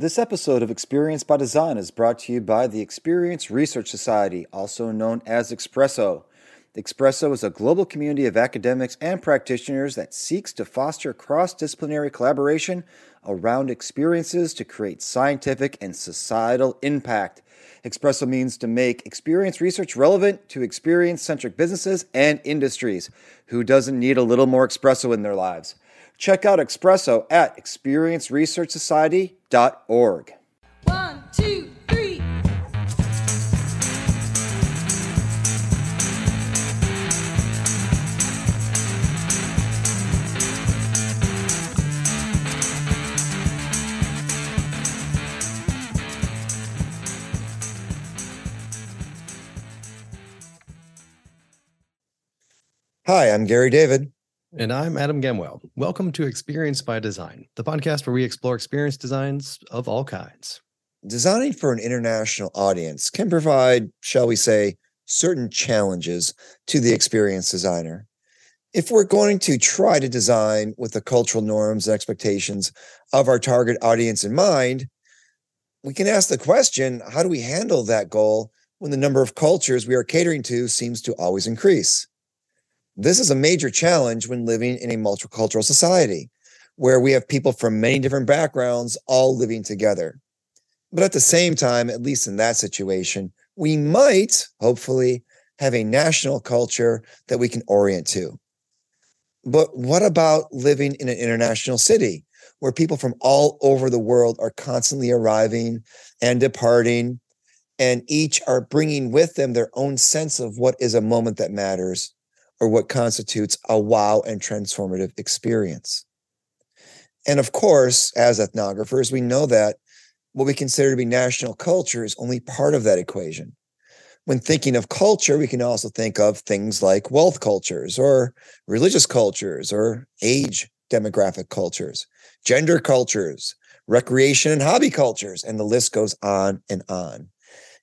This episode of Experience by Design is brought to you by the Experience Research Society, also known as Expresso. Expresso is a global community of academics and practitioners that seeks to foster cross disciplinary collaboration around experiences to create scientific and societal impact. Expresso means to make experience research relevant to experience centric businesses and industries. Who doesn't need a little more espresso in their lives? Check out Expresso at experienceresearchsociety.org. One, two, three. Hi, I'm Gary David. And I'm Adam Gamwell. Welcome to Experience by Design, the podcast where we explore experience designs of all kinds. Designing for an international audience can provide, shall we say, certain challenges to the experience designer. If we're going to try to design with the cultural norms and expectations of our target audience in mind, we can ask the question how do we handle that goal when the number of cultures we are catering to seems to always increase? This is a major challenge when living in a multicultural society where we have people from many different backgrounds all living together. But at the same time, at least in that situation, we might hopefully have a national culture that we can orient to. But what about living in an international city where people from all over the world are constantly arriving and departing, and each are bringing with them their own sense of what is a moment that matters or what constitutes a wow and transformative experience. And of course, as ethnographers, we know that what we consider to be national culture is only part of that equation. When thinking of culture, we can also think of things like wealth cultures or religious cultures or age demographic cultures, gender cultures, recreation and hobby cultures, and the list goes on and on.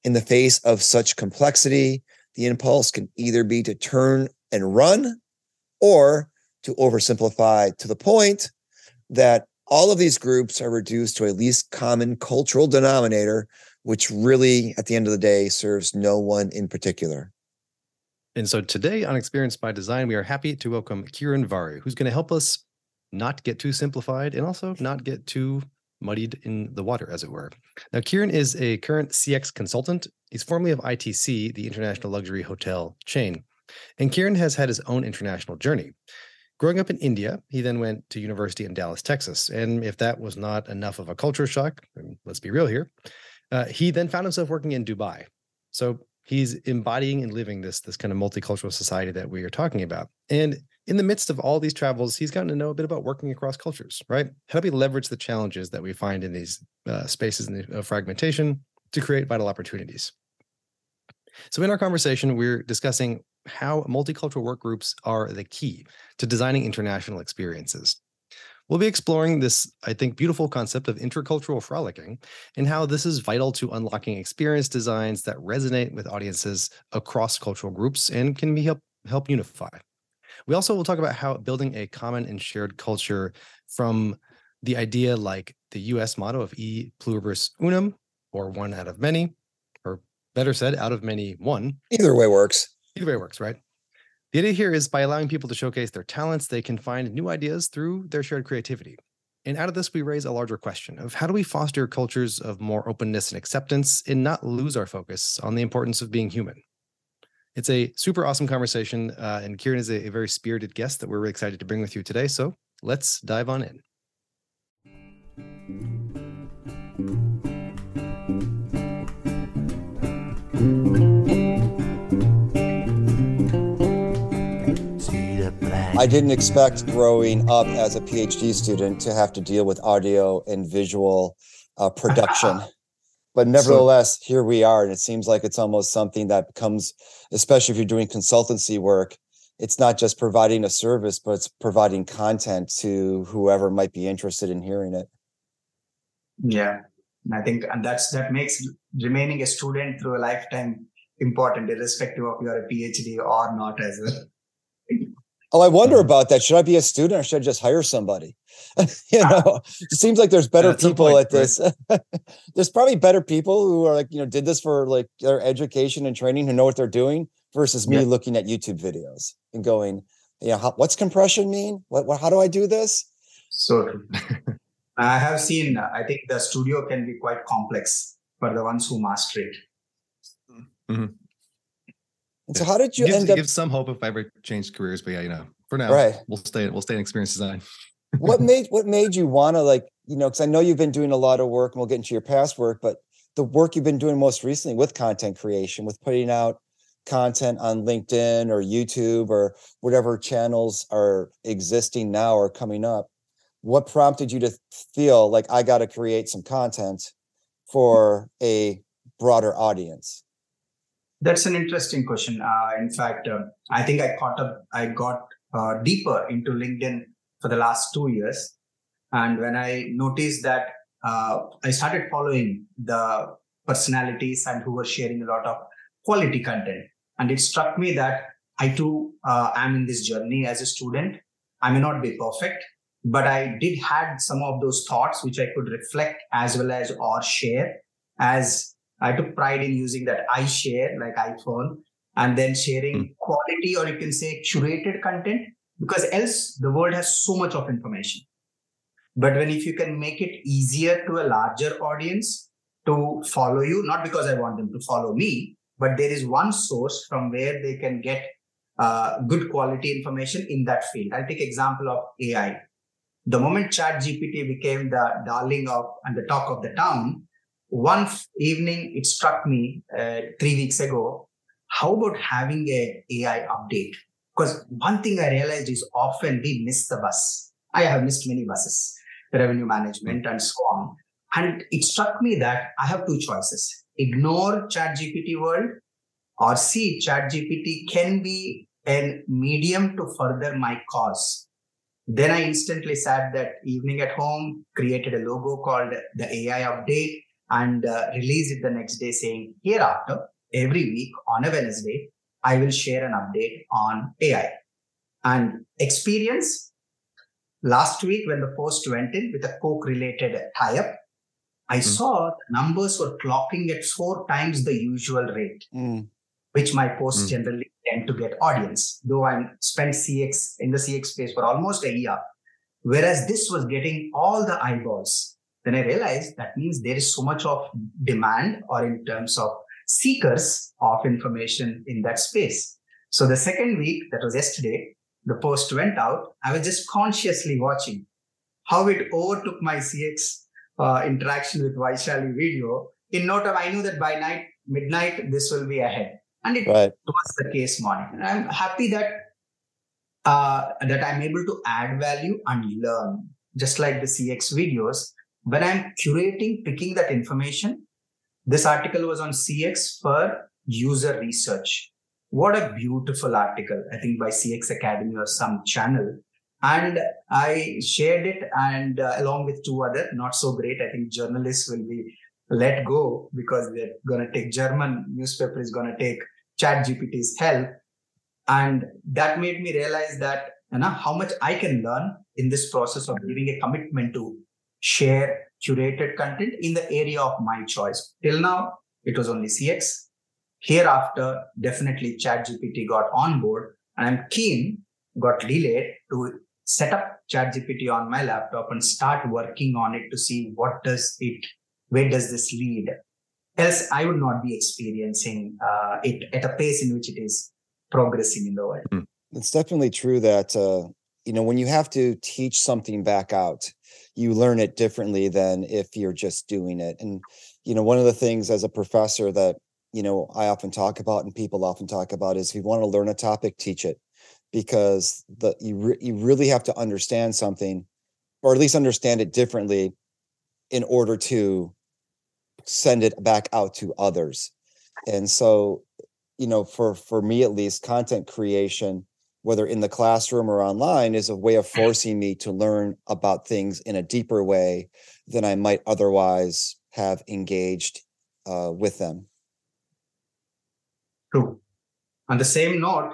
In the face of such complexity, the impulse can either be to turn and run, or to oversimplify to the point that all of these groups are reduced to a least common cultural denominator, which really, at the end of the day, serves no one in particular. And so today on Experience by Design, we are happy to welcome Kiran Varri, who's going to help us not get too simplified and also not get too muddied in the water, as it were. Now, Kiran is a current CX consultant. He's formerly of ITC, the international luxury hotel chain. And Kiran has had his own international journey. Growing up in India, he then went to university in Dallas, Texas. And if that was not enough of a culture shock, let's be real here, uh, he then found himself working in Dubai. So he's embodying and living this, this kind of multicultural society that we are talking about. And in the midst of all these travels, he's gotten to know a bit about working across cultures, right? How do we leverage the challenges that we find in these uh, spaces of fragmentation to create vital opportunities? So, in our conversation, we're discussing how multicultural work groups are the key to designing international experiences. We'll be exploring this, I think, beautiful concept of intercultural frolicking and how this is vital to unlocking experience designs that resonate with audiences across cultural groups and can be help, help unify. We also will talk about how building a common and shared culture from the idea like the US motto of e pluribus unum, or one out of many, or better said, out of many, one. Either way works. Either way works, right? The idea here is by allowing people to showcase their talents, they can find new ideas through their shared creativity. And out of this, we raise a larger question of how do we foster cultures of more openness and acceptance and not lose our focus on the importance of being human? It's a super awesome conversation. Uh, and Kiran is a, a very spirited guest that we're really excited to bring with you today. So let's dive on in. I didn't expect growing up as a PhD student to have to deal with audio and visual uh, production. but nevertheless, here we are. And it seems like it's almost something that becomes, especially if you're doing consultancy work, it's not just providing a service, but it's providing content to whoever might be interested in hearing it. Yeah. I think and that's that makes remaining a student through a lifetime important, irrespective of you're a PhD or not as well. Oh, I wonder Uh-huh. about that. Should I be a student or should I just hire somebody? you know, it seems like there's better At some people point, at this. there's probably better people who are like, you know, did this for like their education and training who know what they're doing versus me Yeah. looking at YouTube videos and going, you know, how, what's compression mean? What, what, how do I do this? So. I have seen, I think the studio can be quite complex for the ones who master it. And so how did you gives, end up? gives some hope if I ever change careers, but yeah, you know, for now, Right. we'll stay. We'll stay in experience design. what made what made you want to like you know because i know you've been doing a lot of work and we'll get into your past work but the work you've been doing most recently with content creation with putting out content on linkedin or youtube or whatever channels are existing now or coming up what prompted you to feel like i got to create some content for a broader audience That's an interesting question. Uh, in fact, um, I think I caught up, I got uh, deeper into LinkedIn for the last two years. And when I noticed that uh, I started following the personalities and who were sharing a lot of quality content. And it struck me that I too uh, am in this journey as a student. I may not be perfect, but I did had some of those thoughts which I could reflect as well as or share as I took pride in using that I share like iPhone and then sharing quality or you can say curated content because else the world has so much of information. But when if you can make it easier to a larger audience to follow you, not because I want them to follow me, but there is one source from where they can get uh, good quality information in that field. I'll take example of AI. The moment ChatGPT became the darling of and the talk of the town, one evening it struck me uh, three weeks ago how about having a ai update? Because one thing i realized is often we miss the bus. I have missed many buses revenue management and so on. And it struck me that i have two choices ignore chat gpt world or see chat gpt can be a medium to further my cause. Then i instantly sat that evening at home created a logo called the ai update and uh, release it the next day saying hereafter every week on a wednesday i will share an update on ai and experience last week when the post went in with a coke related tie-up i saw the numbers were clocking at four times the usual rate Mm, which my posts Mm. generally tend to get audience. Though i'm spent cx in the cx space for almost a year whereas this was getting all the eyeballs then i realized that means there is so much of demand or in terms of seekers of information in that space. So the second week that was yesterday the post went out. I was just consciously watching how it overtook my cx uh, interaction with vaishali video in no time i knew that by night midnight this will be ahead. And it right. was the case morning. And i'm happy that uh, that i'm able to add value and learn just like the cx videos when i'm curating picking that information this article was on cx for user research. What a beautiful article i think by cx academy or some channel. And i shared it and uh, along with two other not so great i think journalists will be let go because they're going to take german newspaper is going to take chat gpt's help. And that made me realize that you know how much i can learn in this process of giving a commitment to share curated content in the area of my choice. Till now it was only cx hereafter definitely chat gpt got on board and i'm keen got delayed to set up chat gpt on my laptop and start working on it to see what does it where does this lead. Else i would not be experiencing uh, it at a pace in which it is progressing in the world. It's definitely true that uh, you know when you have to teach something back out you learn it differently than if you're just doing it. And you know one of the things as a professor that you know i often talk about and people often talk about is if you want to learn a topic teach it. Because the you re- you really have to understand something or at least understand it differently in order to send it back out to others. And so you know for for me at least content creation whether in the classroom or online is a way of forcing me to learn about things in a deeper way than i might otherwise have engaged uh, with them True. On the same note,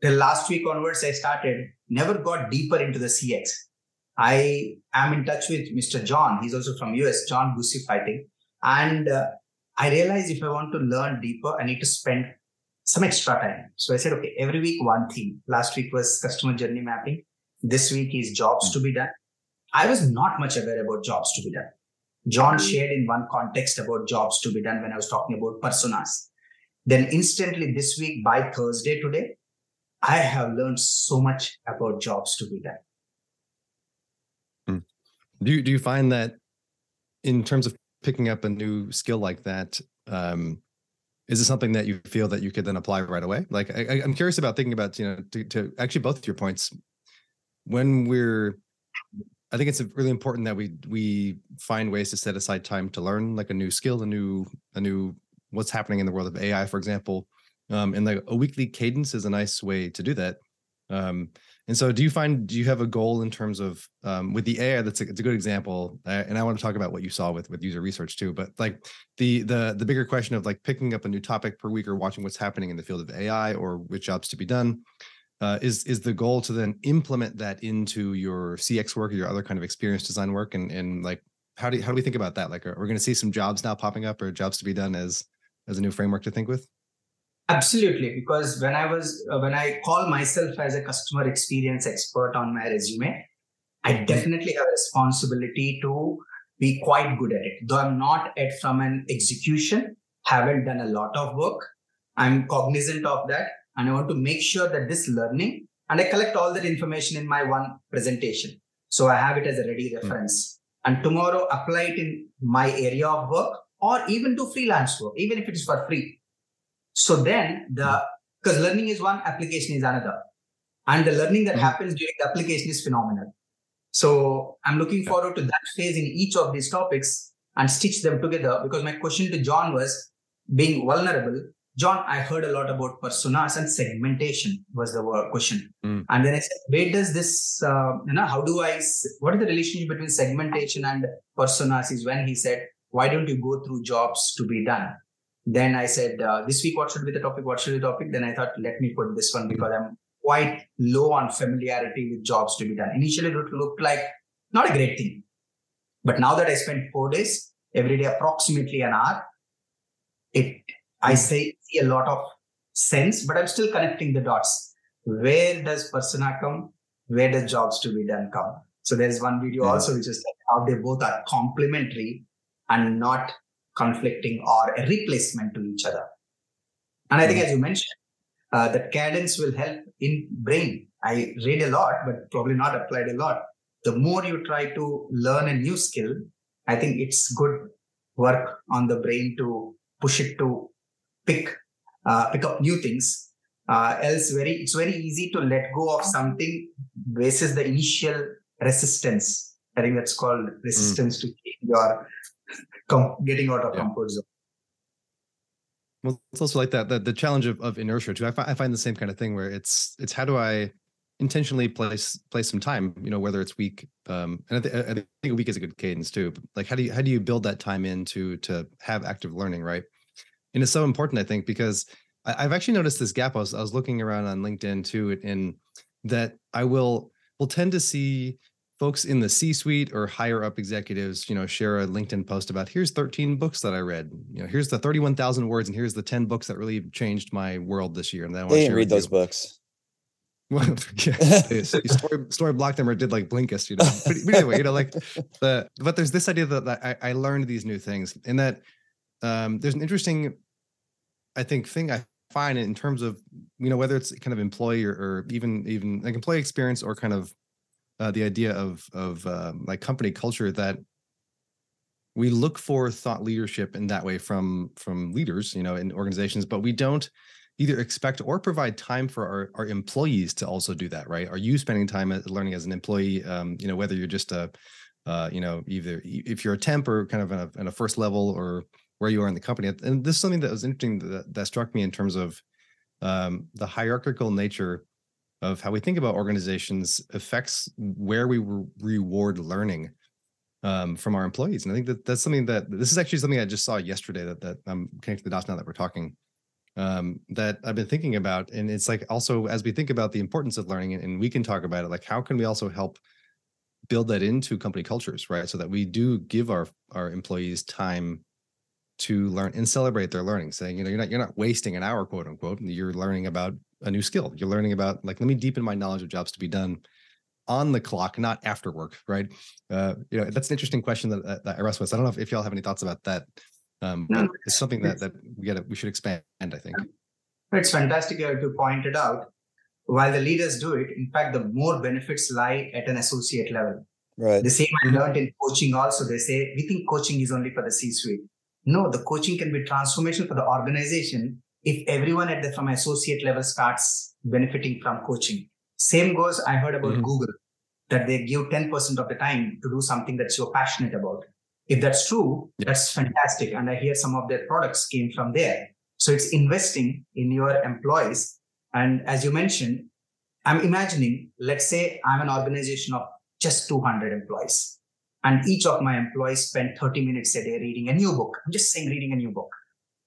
the last week onwards, I started, never got deeper into the CX. I am in touch with Mr. John. He's also from US, John Busey Fighting. And uh, I realized if I want to learn deeper, I need to spend some extra time. So I said, okay, every week, one theme. Last week was customer journey mapping. This week is jobs to be done. I was not much aware about jobs to be done. John shared in one context about jobs to be done when I was talking about personas. Then instantly this week by Thursday today, I have learned so much about jobs to be done. Do you, do you find that in terms of picking up a new skill like that, um, is it something that you feel that you could then apply right away? Like I, I'm curious about thinking about, you know, to, to actually both your points, when we're I think it's really important that we we find ways to set aside time to learn like a new skill, a new a new what's happening in the world of AI, for example. Um, and like a weekly cadence is a nice way to do that. Um, and so, do you find do you have a goal in terms of um, with the AI? That's a, it's a good example, uh, and I want to talk about what you saw with with user research too. But like the the the bigger question of like picking up a new topic per week or watching what's happening in the field of AI or which jobs to be done uh, is is the goal to then implement that into your CX work or your other kind of experience design work and and like how do how do we think about that? Like, are we going to see some jobs now popping up or jobs to be done as as a new framework to think with? Absolutely, because when I was uh, when I call myself as a customer experience expert on my resume, I mm-hmm. definitely have a responsibility to be quite good at it. Though I'm not at from an execution, haven't done a lot of work. I'm cognizant of that and I want to make sure that this learning and I collect all that information in my one presentation. So I have it as a ready hmm. reference. Mm. And tomorrow apply it in my area of work or even do freelance work, even if it is for free. So then the because hmm. learning is one, application is another. And the learning that mm. happens during the application is phenomenal. So I'm looking forward to that phase in each of these topics and stitch them together because my question to John was being vulnerable John, I heard a lot about personas and segmentation was the question. Mm. And then I said, where does this, uh, you know, how do I, what is the relationship between segmentation and personas is when he said, why don't you go through jobs to be done? Then I said, uh, this week, what should be the topic? What should be the topic? Then I thought, let me put this one because I'm quite low on familiarity with jobs to be done. Initially, it looked like not a great thing. But now that I spent four days, every day, approximately an hour, it I say see a lot of sense, but I'm still connecting the dots. Where does persona come? Where does jobs to be done come? So there's one video yeah. also which is like how they both are complementary and not conflicting or a replacement to each other. And I think, mm-hmm. as you mentioned, uh, that cadence will help in brain. I read a lot, but probably not applied a lot. The more you try to learn a new skill, I think it's good work on the brain to push it to pick uh, pick up new things. Uh, else, very it's very easy to let go of something basis the initial resistance. I think that's called resistance mm. to your com- getting out of yeah. comfort zone. Well, it's also like that, that the challenge of, of inertia too. I, fi- I find the same kind of thing where it's it's how do I intentionally place place some time, you know, whether it's week, um, and I, th- I think a week is a good cadence too. But like, how do you how do you build that time in to to have active learning, right? and it's so important i think because I, have actually noticed this gap I was, I was looking around on linkedin too in that i will will tend to see folks in the c suite or higher up executives you know share a linkedin post about here's 13 books that i read you know here's the 31000 words and here's the 10 books that really changed my world this year and then they didn't read those you. books well, yeah, story, story blocked them or did like Blinkist, you know. But, but anyway, you know, like the but there's this idea that, that I, I learned these new things and that um, there's an interesting I think thing I find in terms of you know whether it's kind of employee or, or even even like employee experience or kind of uh, the idea of of uh, like company culture that we look for thought leadership in that way from from leaders you know in organizations but we don't either expect or provide time for our, our employees to also do that right are you spending time learning as an employee um, you know whether you're just a uh, you know either if you're a temp or kind of in a, in a first level or where you are in the company. And this is something that was interesting that, that struck me in terms of um, the hierarchical nature of how we think about organizations affects where we re- reward learning um, from our employees. And I think that that's something that this is actually something I just saw yesterday that that I'm connecting the dots now that we're talking. um, that I've been thinking about, and it's like also as we think about the importance of learning, and we can talk about it, like how can we also help build that into company cultures, right? So that we do give our our employees time to learn and celebrate their learning, saying, you know, you're not you're not wasting an hour, quote unquote. You're learning about a new skill. You're learning about like let me deepen my knowledge of jobs to be done on the clock, not after work, right? Uh, you know, that's an interesting question that, that, that I wrestle with. I don't know if, if y'all have any thoughts about that, um, but it's something that that we got we should expand. I think it's fantastic to point it out. While the leaders do it, in fact, the more benefits lie at an associate level. Right. The same I learned in coaching also. They say we think coaching is only for the C-suite. No, the coaching can be transformation for the organization if everyone at the from associate level starts benefiting from coaching. Same goes, I heard about Mhm. Google, that they give 10% of the time to do something that you're passionate about. If that's true, Yeah. that's fantastic. And I hear some of their products came from there. So it's investing in your employees. And as you mentioned, I'm imagining, let's say I'm an organization of just 200 employees, and each of my employees spend 30 minutes a day reading a new book. I'm just saying, reading a new book.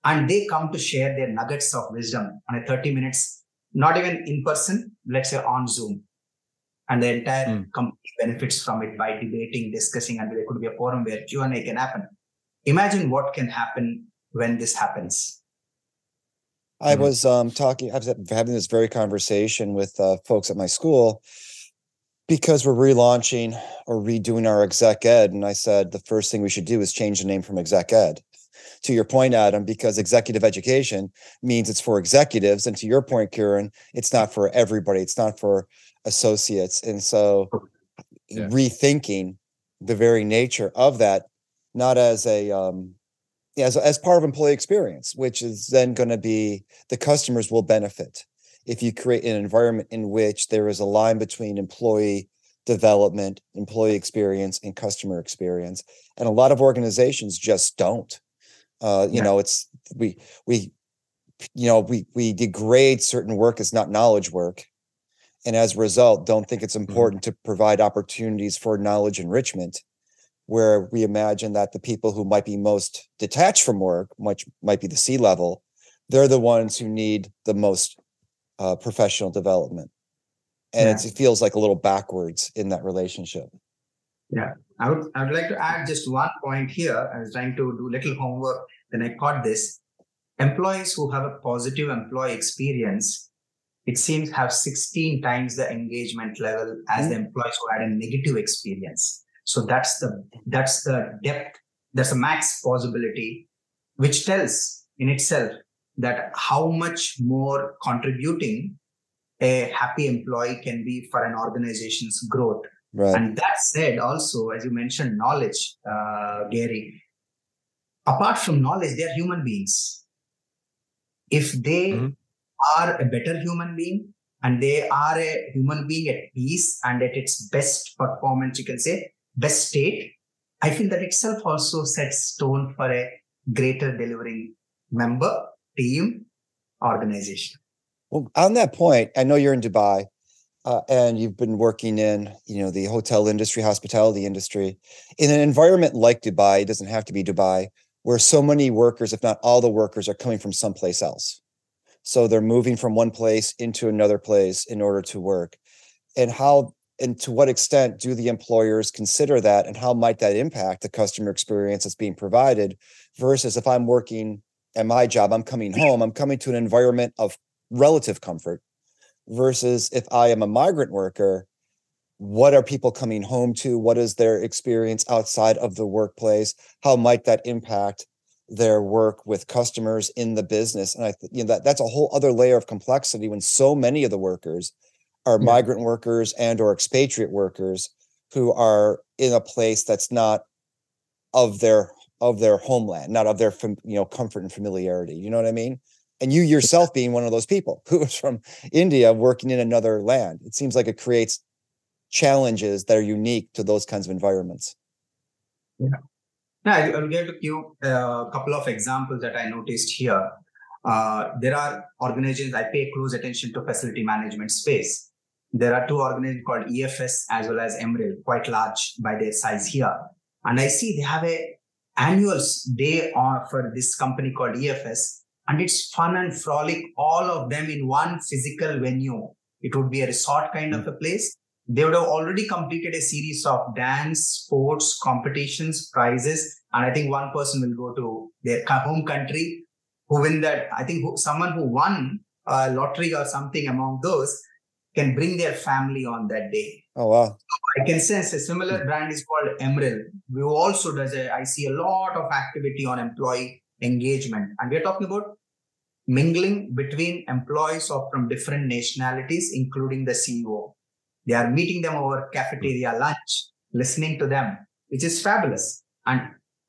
And they come to share their nuggets of wisdom on a 30 minutes, not even in person, let's say on Zoom. And the entire Mm. company benefits from it by debating, discussing, and there could be a forum where Q&A can happen. Imagine what can happen when this happens. I was um, talking, I was having this very conversation with uh, folks at my school because we're relaunching or redoing our exec ed. And I said the first thing we should do is change the name from exec ed. To your point, Adam, because executive education means it's for executives. And to your point, Kiran, it's not for everybody, it's not for associates. And so Yeah. rethinking the very nature of that, not as a um, as as part of employee experience, which is then going to be the customers will benefit if you create an environment in which there is a line between employee development, employee experience, and customer experience. And a lot of organizations just don't. Uh, you Yeah. know, it's we we you know we we degrade certain work as not knowledge work and as a result don't think it's important to provide opportunities for knowledge enrichment where we imagine that the people who might be most detached from work much might be the c level they're the ones who need the most uh, professional development and Yeah. it's, it feels like a little backwards in that relationship Yeah, I would I would like to add just one point here. I was trying to do little homework, then I caught this. Employees who have a positive employee experience, it seems have 16 times the engagement level as the employees who had a negative experience. So that's the that's the depth, that's a max possibility, which tells in itself that how much more contributing a happy employee can be for an organization's growth. right And that said, also, as you mentioned, knowledge, uh, Gary, apart from knowledge, they are human beings. If they Mhm. are a better human being and they are a human being at peace and at its best performance, you can say, best state, I feel that itself also sets tone for a greater delivering member, team, organization. Well, on that point, I know you're in Dubai, uh, and you've been working in, you know, the hotel industry, hospitality industry. In an environment like Dubai, it doesn't have to be Dubai, where so many workers, if not all the workers, are coming from someplace else. So they're moving from one place into another place in order to work. And how and to what extent do the employers consider that, and how might that impact the customer experience that's being provided? Versus if I'm working at my job, I'm coming home, I'm coming to an environment of relative comfort versus if I am a migrant worker, what are people coming home to? What is their experience outside of the workplace? How might that impact their work with customers in the business? And I, th- you know, that that's a whole other layer of complexity when so many of the workers are Yeah. migrant workers and or expatriate workers who are in a place that's not of their of their homeland, not of their fam- you know comfort and familiarity. You know what I mean? And you yourself being one of those people who is from India working in another land, it seems like it creates challenges that are unique to those kinds of environments. Yeah. Now, I- I'll give you a couple of examples that I noticed here. Uh, there are organizations I pay close attention to facility management space. There are two organizations called EFS as well as Emerald, quite large by their size here. And I see they have a annual s- day for this company called EFS, and it's fun and frolic, all of them in one physical venue. It would be a resort kind of a hmm. place. They would have already completed a series of dance, sports, competitions, prizes, and I think one person will go to their home country who win that. I think who, someone who won a lottery or something among those can bring their family on that day. Oh wow. I can sense a similar hmm. brand is called Emerald. We also does a, I see a lot of activity on employee engagement, and we're talking about mingling between employees of from different nationalities, including the CEO. They are meeting them over cafeteria lunch, listening to them, which is fabulous. And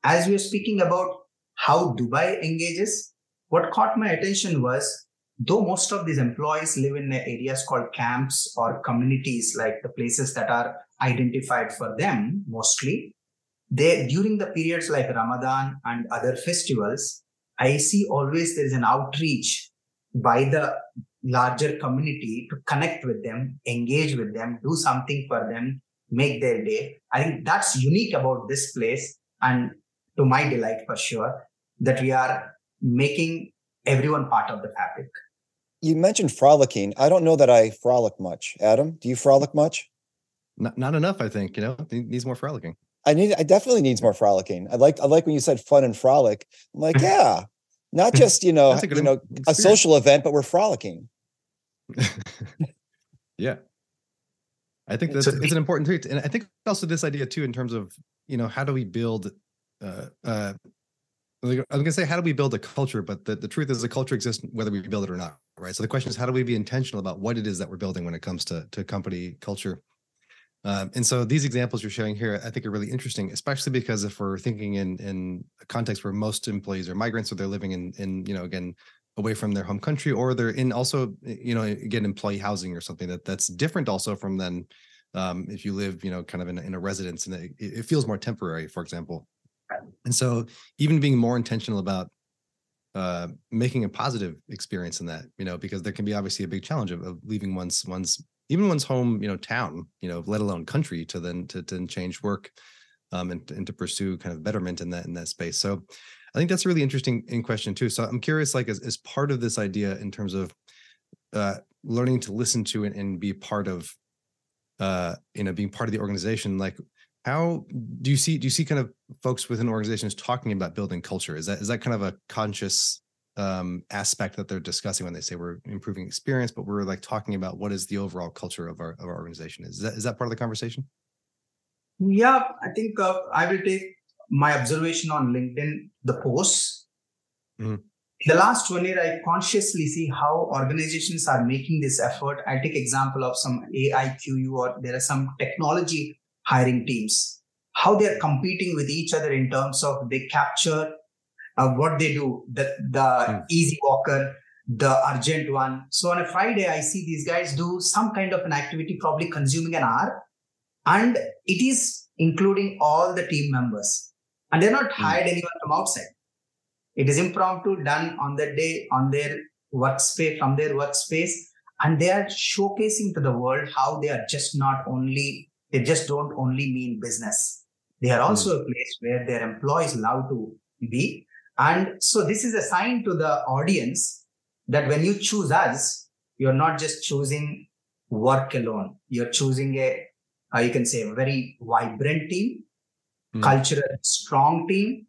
as we are speaking about how Dubai engages, what caught my attention was though most of these employees live in areas called camps or communities like the places that are identified for them mostly they during the periods like ramadan and other festivals i see always there is an outreach by the larger community to connect with them engage with them do something for them make their day. I think that's unique about this place and to my delight for sure that we are making everyone part of the fabric You mentioned frolicking. I don't know that I frolic much. Adam, do you frolic much? Not, not enough, I think. You know, needs more frolicking. I need. I definitely needs more frolicking. I like. I like when you said fun and frolic. I'm like, yeah, not just you know, That's a good you know, a social event, but we're frolicking. yeah. I think that's it's an important trait. And I think also this idea too, in terms of, you know, how do we build uh uh I'm gonna say how do we build a culture, but the, the truth is the culture exists whether we build it or not. Right. So the question is how do we be intentional about what it is that we're building when it comes to to company culture? Um, and so these examples you're showing here, I think are really interesting, especially because if we're thinking in in a context where most employees are migrants or they're living in in you know again away from their home country or they're in also you know again employee housing or something that that's different also from then um, if you live you know kind of in, a- in a residence and it, it feels more temporary for example and so even being more intentional about uh, making a positive experience in that you know because there can be obviously a big challenge of, of leaving one's one's even one's home you know town you know let alone country to then to, then change work um, and, and to pursue kind of betterment in that in that space so I think that's a really interesting in question too. So I'm curious, like as, as part of this idea in terms of uh, learning to listen to and, and be part of, uh, you know, being part of the organization, like how do you see, do you see kind of folks within organizations talking about building culture? Is that, is that kind of a conscious um, aspect that they're discussing when they say we're improving experience, but we're like talking about what is the overall culture of our, of our organization? Is that, is that part of the conversation? Yeah, I think uh, I will take my observation on LinkedIn, the posts. Mhm. In the last one year, I consciously see how organizations are making this effort. I take example of some AIQU or there are some technology hiring teams, how they're competing with each other in terms of they capture uh, what they do, the, the Mm. easy walker, the urgent one. So on a Friday, I see these guys do some kind of an activity, probably consuming an hour. And it is including all the team members. And they're not hired anyone from outside. It is impromptu done on the day on their workspace from their workspace. And they are showcasing to the world how they are just not only they just don't only mean business they are also a place where their employees love to be and so this is a sign to the audience that when you choose us you're not just choosing work alone you're choosing a uh, you can say a very vibrant team, Mm. cultural strong team.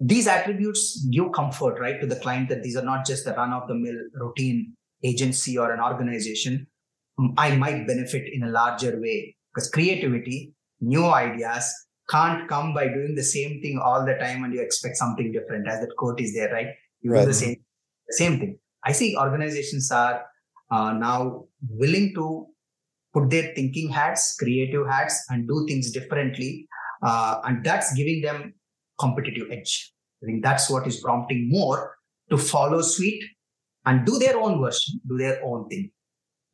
These attributes give comfort, right, to the client that these are not just the run of the mill routine agency or an organization. I might benefit in a larger way because creativity, new ideas can't come by doing the same thing all the time and you expect something different. As that quote is there, right? You do the same, the same thing. I see organizations are uh, now willing to put their thinking hats, creative hats, and do things differently. Uh, and that's giving them competitive edge. I think that's what is prompting more to follow suit and do their own version, do their own thing.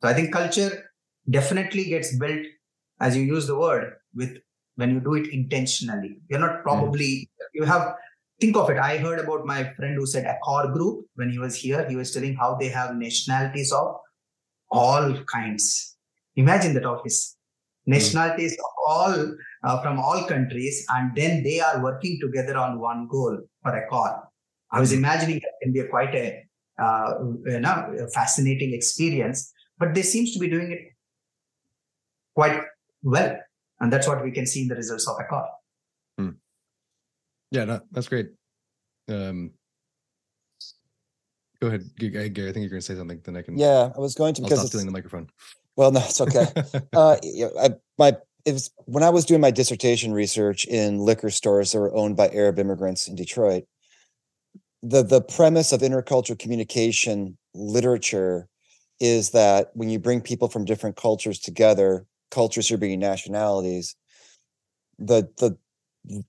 So I think culture definitely gets built, as you use the word, with when you do it intentionally. You're not probably you have think of it. I heard about my friend who said Accor Group when he was here. He was telling how they have nationalities of all kinds. Imagine that office. Nationalities of all uh, from all countries, and then they are working together on one goal for Accor. I was Mhm. imagining that can be a quite a uh, you know a fascinating experience, but they seems to be doing it quite well, and that's what we can see in the results of Accor. Yeah, no, that's great. Um, go ahead, G- G- Gary. I think you're going to say something. Then I can. Yeah, I was going to I'll because stop it's, stealing the microphone. well, no, it's okay. uh, yeah, I, my it was when I was doing my dissertation research in liquor stores that were owned by Arab immigrants in Detroit. The the premise of intercultural communication literature is that when you bring people from different cultures together, cultures here being nationalities, the the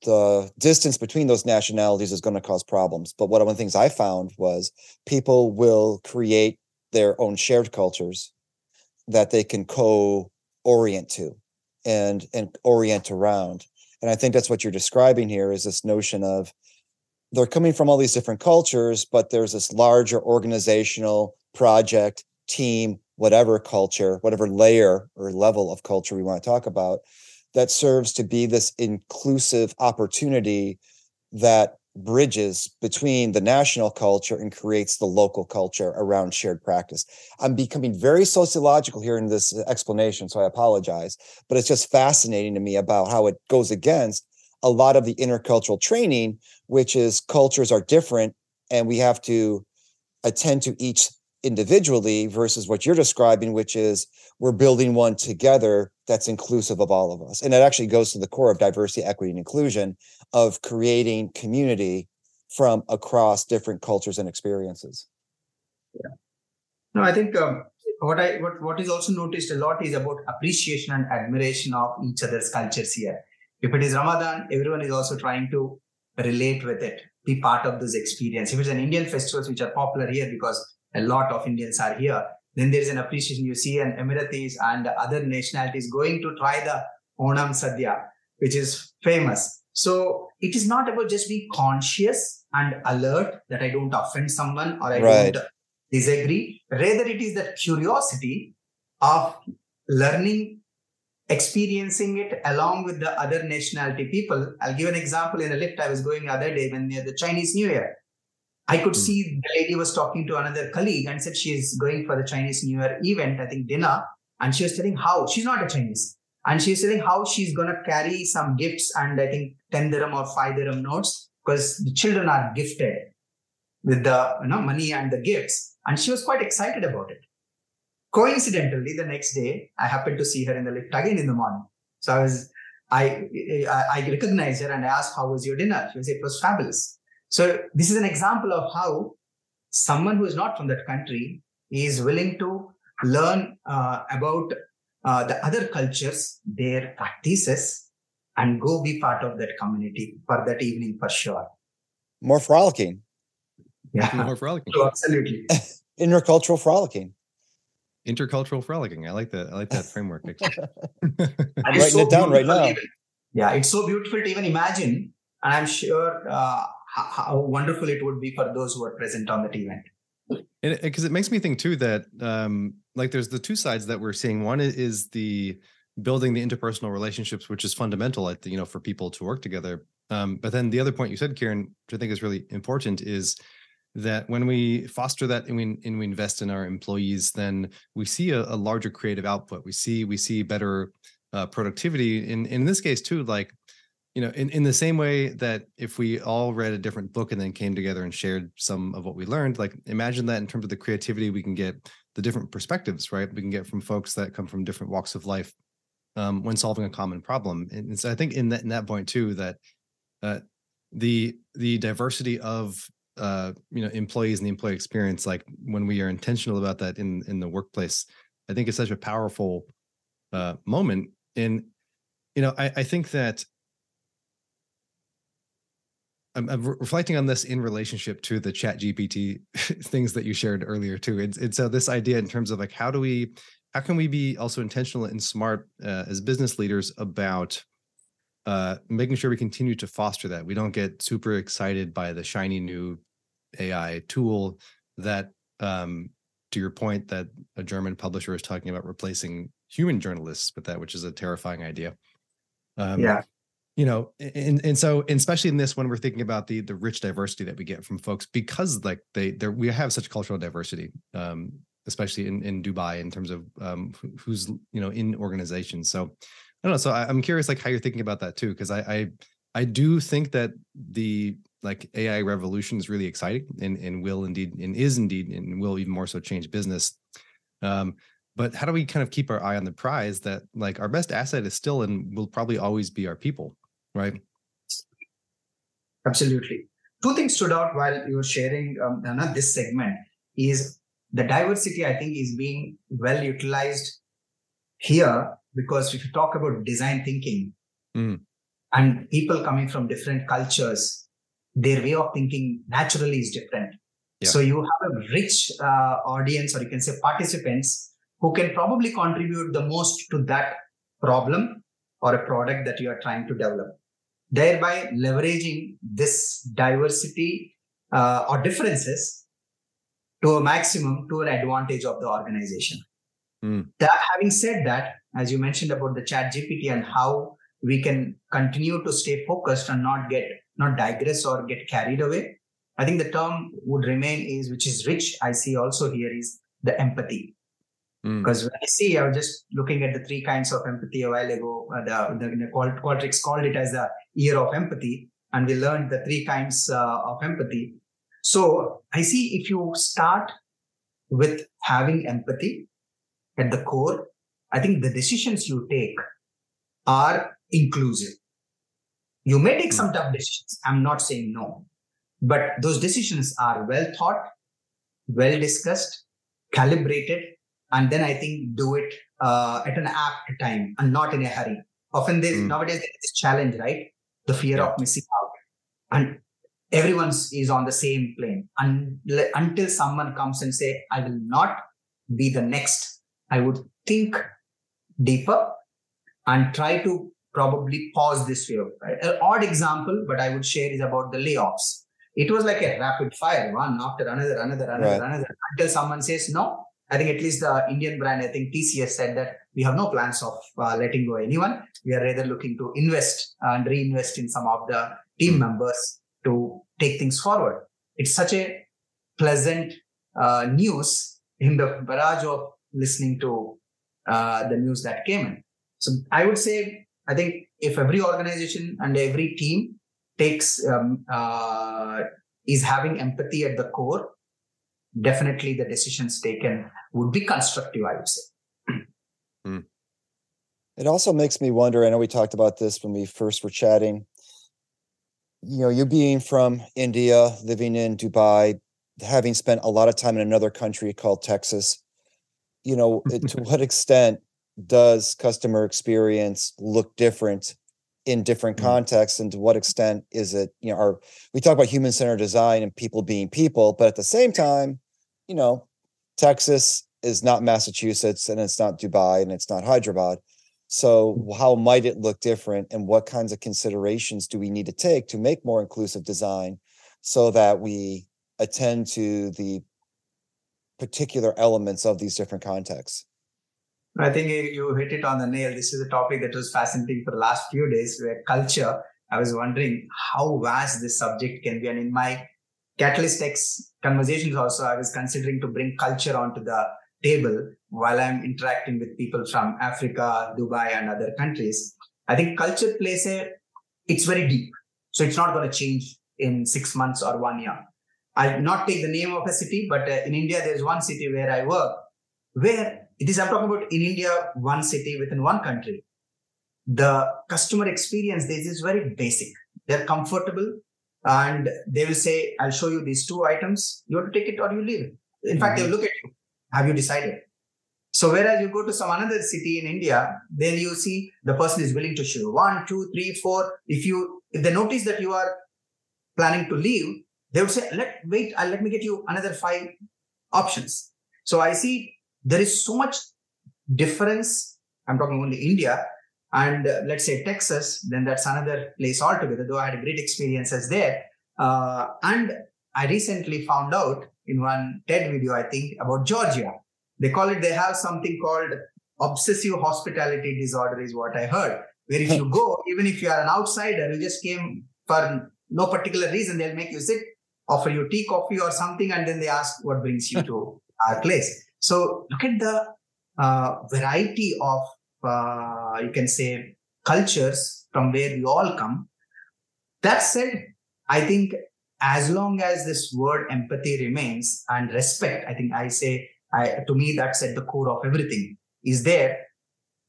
the distance between those nationalities is going to cause problems. But what one of the things I found was people will create their own shared cultures that they can co-orient to and and orient around and i think that's what you're describing here is this notion of they're coming from all these different cultures but there's this larger organizational project team whatever culture whatever layer or level of culture we want to talk about that serves to be this inclusive opportunity that bridges between the national culture and creates the local culture around shared practice. I'm becoming very sociological here in this explanation, so I apologize, but it's just fascinating to me about how it goes against a lot of the intercultural training, which is cultures are different and we have to attend to each individually versus what you're describing, which is we're building one together that's inclusive of all of us. And it actually goes to the core of diversity, equity, and inclusion of creating community from across different cultures and experiences. Yeah. No, I think um, what I what what is also noticed a lot is about appreciation and admiration of each other's cultures here. If it is Ramadan, everyone is also trying to relate with it, be part of this experience. If it's an Indian festivals which are popular here because a lot of Indians are here, then there is an appreciation. You see an Emiratis and other nationalities going to try the Onam Sadhya, which is famous. So it is not about just being conscious and alert that I don't offend someone or I Right. don't disagree. Rather, it is that curiosity of learning, experiencing it along with the other nationality people. I'll give an example in a lift I was going the other day when near the Chinese New Year. I could Hmm. see the lady was talking to another colleague and said she's going for the Chinese New Year event, I think dinner, and she was telling how she's not a Chinese. And she's telling how she's gonna carry some gifts and I think 10 dirham or 5 dirham notes because the children are gifted with the you know money and the gifts. And she was quite excited about it. Coincidentally, the next day I happened to see her in the lift again in the morning. So I was I I, I recognized her and I asked, How was your dinner? She said it was fabulous. So this is an example of how someone who is not from that country is willing to learn uh, about uh, the other cultures, their practices, and go be part of that community for that evening for sure. More frolicking, Yeah, More frolicking. So absolutely. intercultural frolicking. Intercultural frolicking. I like that. I like that framework. actually. And Writing so it down right now. even- yeah, it's so beautiful to even imagine, and I'm sure uh, how, wonderful it would be for those who are present on that event. because it makes me think too that um like there's the two sides that we're seeing. One is the building the interpersonal relationships which is fundamental at the, you know for people to work together. Um but then the other point you said kiran which i think is really important is that when we foster that and we, and we invest in our employees then we see a, a larger creative output. We see we see better uh, productivity. In in this case too like you know, in, in the same way that if we all read a different book and then came together and shared some of what we learned, like imagine that in terms of the creativity we can get, the different perspectives, right? We can get from folks that come from different walks of life um, when solving a common problem. And so I think in that in that point too, that uh, the the diversity of uh, you know employees and the employee experience, like when we are intentional about that in in the workplace, I think it's such a powerful uh, moment. And you know, I, I think that I'm, I'm re- reflecting on this in relationship to the chat gpt things that you shared earlier too and, and so this idea in terms of like how do we how can we be also intentional and smart uh, as business leaders about uh, making sure we continue to foster that we don't get super excited by the shiny new ai tool that um, to your point that a german publisher is talking about replacing human journalists with that which is a terrifying idea um, Yeah. You know and and so and especially in this when we're thinking about the the rich diversity that we get from folks because like they they we have such cultural diversity um especially in in dubai in terms of um who's you know in organizations. So i don't know so I, i'm curious like how you're thinking about that too because i i i do think that the like ai revolution is really exciting and and will indeed and is indeed and will even more so change business. Um but how do we kind of keep our eye on the prize that like our best asset is still and will probably always be our people right Absolutely. Two things stood out while you were sharing um, Dana, this segment is the diversity, I think, is being well utilized here because if you talk about design thinking Mm. and people coming from different cultures, their way of thinking naturally is different. Yeah. So you have a rich uh, audience, or you can say participants, who can probably contribute the most to that problem or a product that you are trying to develop thereby leveraging this diversity uh, or differences to a maximum to an advantage of the organization. Mm. That having said that, as you mentioned about the chat GPT and how we can continue to stay focused and not get not digress or get carried away, I think the term would remain is which is rich. I see also here is the empathy. Mm. Because when I see, I was just looking at the three kinds of empathy a while ago. Uh, the, the, the Qualtrics called it as the year of empathy, and we learned the three kinds uh, of empathy. So I see if you start with having empathy at the core, I think the decisions you take are inclusive. You may take some tough decisions. I'm not saying no, but those decisions are well thought, well discussed, calibrated, and then I think do it uh, at an apt time and not in a hurry. Often there's Mm. nowadays there's this challenge, right? The fear Yeah. of missing out, and everyone's is on the same plane. And until someone comes and say, "I will not be the next," I would think deeper and try to probably pause this way. Right? An odd example, but I would share is about the layoffs. It was like a rapid fire, one after another, another, another, Right. another, until someone says no. I think at least the Indian brand, I think TCS said that we have no plans of uh, letting go anyone. We are rather looking to invest and reinvest in some of the team members to take things forward. It's such a pleasant uh, news in the barrage of listening to uh, the news that came in. So I would say, I think if every organization and every team takes um, uh, is having empathy at the core, definitely the decisions taken would be constructive. I would say. Hmm. It also makes me wonder. I know we talked about this when we first were chatting. You know, you being from India, living in Dubai, having spent a lot of time in another country called Texas, you know, to what extent does customer experience look different in different Mm. contexts? And to what extent is it, you know, our, we talk about human centered design and people being people, but at the same time, you know, Texas is not Massachusetts and it's not Dubai and it's not Hyderabad. So how might it look different and what kinds of considerations do we need to take to make more inclusive design so that we attend to the particular elements of these different contexts? I think you- hit it on the nail. This is a topic that was fascinating for the last few days, where culture. I was wondering how vast this subject can be, and in my Catalyst X conversations, also I was considering to bring culture onto the table while I'm interacting with people from Africa, Dubai, and other countries. I think culture plays a. It's very deep, so it's not going to change in six months or one year. I'll not take the name of a city, but uh, in India, there's one city where I work where it is, I'm talking about in India, one city within one country. The customer experience this is very basic. They're comfortable and they will say, I'll show you these two items. You have to take it or you leave. In fact, they'll look at you. Have you decided? So whereas you go to some another city in India, then you see the person is willing to show one, two, three, four. If you if they notice that you are planning to leave, they would say, "Let wait, I'll, let me get you another five options." So I see there is so much difference. I'm talking only India and uh, let's say Texas, then that's another place altogether. Though I had great experiences there, uh, and I recently found out in one TED video, I think about Georgia. They call it. They have something called obsessive hospitality disorder, is what I heard, where if you go, even if you are an outsider, you just came for no particular reason, they'll make you sit, offer you tea, coffee, or something, and then they ask what brings you to our place. So look at the uh, variety of, uh, you can say, cultures from where we all come. That said, I think as long as this word empathy remains and respect, I think I say, I, to me, that's at the core of everything, is there.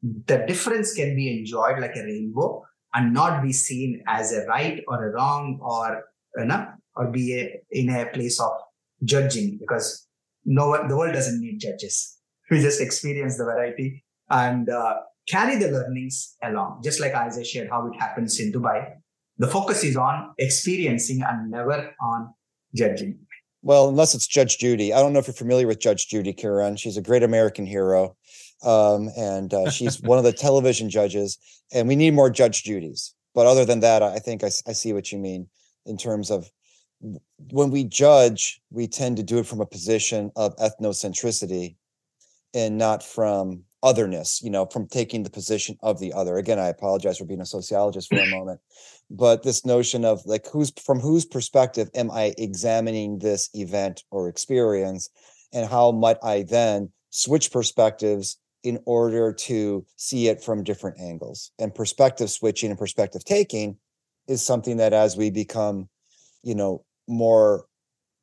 The difference can be enjoyed like a rainbow and not be seen as a right or a wrong or, you know, or be a, in a place of judging because no one, the world doesn't need judges. We just experience the variety and uh, carry the learnings along, just like as I shared how it happens in Dubai. The focus is on experiencing and never on judging. Well, unless it's Judge Judy. I don't know if you're familiar with Judge Judy Kiran. She's a great American hero. Um, and uh, she's one of the television judges. And we need more Judge Judys. But other than that, I think I, I see what you mean in terms of when we judge, we tend to do it from a position of ethnocentricity and not from otherness, you know, from taking the position of the other. Again, I apologize for being a sociologist for a moment, but this notion of like who's from whose perspective am I examining this event or experience, and how might I then switch perspectives in order to see it from different angles? And perspective switching and perspective taking is something that as we become, you know, more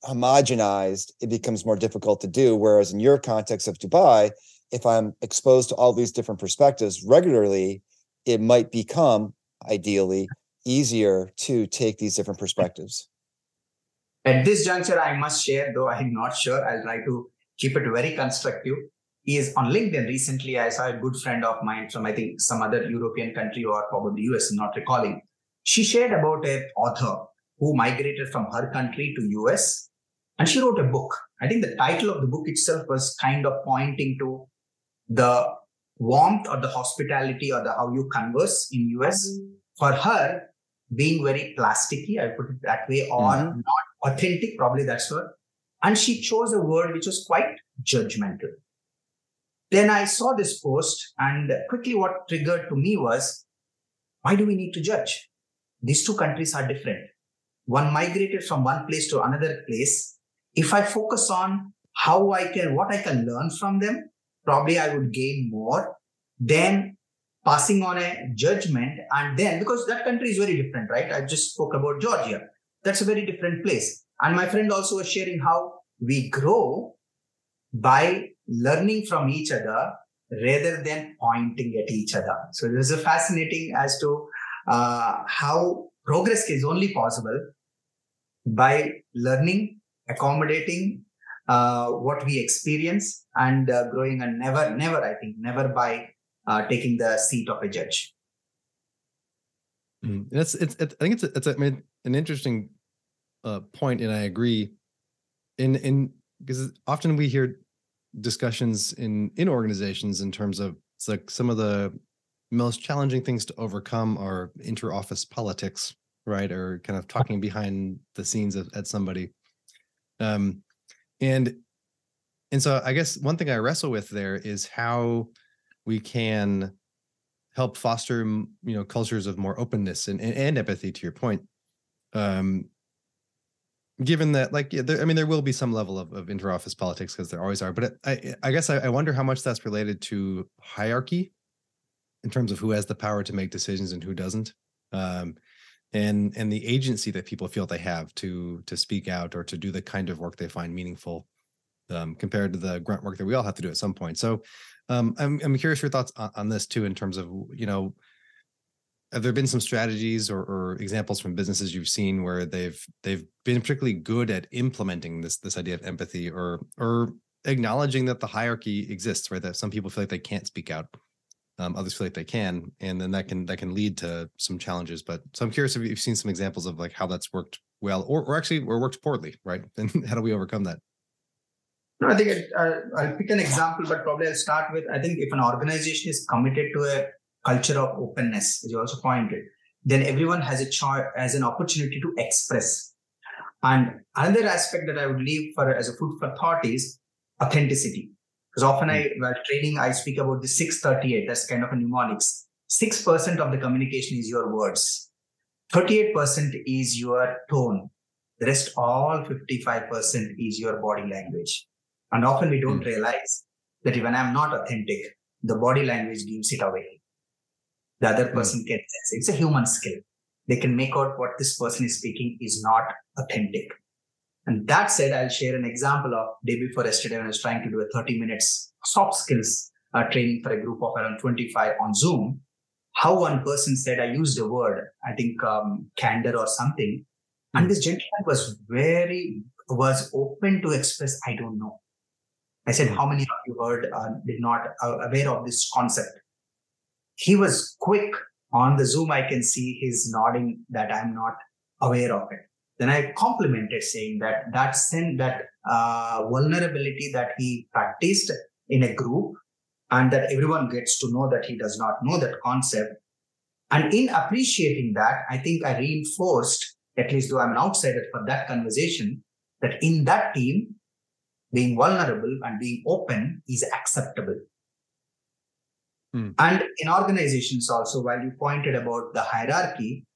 homogenized, it becomes more difficult to do. Whereas in your context of Dubai, if I'm exposed to all these different perspectives regularly, it might become ideally easier to take these different perspectives. At this juncture, I must share, though I'm not sure, I'll try to keep it very constructive. Is on LinkedIn recently. I saw a good friend of mine from, I think, some other European country or probably US, not recalling. She shared about an author who migrated from her country to US and she wrote a book. I think the title of the book itself was kind of pointing to the warmth or the hospitality or the how you converse in US. For her, being very plasticky, I put it that way, or Mhm. not authentic, probably that's her. And she chose a word which was quite judgmental. Then I saw this post, and quickly what triggered to me was why do we need to judge? These two countries are different. One migrated from one place to another place. If I focus on how I can, what I can learn from them, probably I would gain more than passing on a judgment. And then, because that country is very different, right? I just spoke about Georgia. That's a very different place. And my friend also was sharing how we grow by learning from each other rather than pointing at each other. So this is fascinating as to uh, how progress is only possible by learning, accommodating uh, what we experience, and uh, growing, and never, never, I think, never by uh, taking the seat of a judge. Mm, It's, it's, it's I think it's, it's I mean, an interesting uh, point, and I agree. In, in, because often we hear discussions in, in organizations in terms of, like some of the most challenging things to overcome are inter-office politics, right? Or kind of talking behind the scenes of, at somebody. Um, and, and so I guess one thing I wrestle with there is how we can help foster you know cultures of more openness and, and, and empathy to your point um given that like yeah, there, i mean there will be some level of, of interoffice politics because there always are but it, i i guess I, I wonder how much that's related to hierarchy in terms of who has the power to make decisions and who doesn't um and and the agency that people feel they have to to speak out or to do the kind of work they find meaningful um, compared to the grunt work that we all have to do at some point so um, I'm I'm curious your thoughts on, on this too, in terms of you know, have there been some strategies or, or examples from businesses you've seen where they've they've been particularly good at implementing this this idea of empathy or or acknowledging that the hierarchy exists, right? That some people feel like they can't speak out, um, others feel like they can, and then that can that can lead to some challenges. But so I'm curious if you've seen some examples of like how that's worked well, or or actually or worked poorly, right? And how do we overcome that? No, I think uh, I'll pick an example, but probably I'll start with I think if an organization is committed to a culture of openness, as you also pointed, then everyone has a choice, has an opportunity to express. And another aspect that I would leave for as a food for thought is authenticity. Because often I, hmm. while training, I speak about the 638. That's kind of a mnemonics. 6% of the communication is your words, 38% is your tone, the rest, all 55% is your body language. And often we don't hmm. realize that when I'm not authentic, the body language gives it away. The other hmm. person can sense. It's a human skill. They can make out what this person is speaking is not authentic. And that said, I'll share an example of day before yesterday when I was trying to do a 30 minutes soft skills uh, training for a group of around 25 on Zoom. How one person said, I used a word, I think um, candor or something. And this gentleman was very, was open to express, I don't know. I said, how many of you heard, uh, did not uh, aware of this concept? He was quick on the Zoom. I can see he's nodding that I'm not aware of it. Then I complimented saying that that sen- that uh, vulnerability that he practiced in a group and that everyone gets to know that he does not know that concept. And in appreciating that, I think I reinforced, at least though I'm an outsider for that conversation, that in that team, being vulnerable and being open is acceptable. Hmm. And in organizations also, while you pointed about the hierarchy,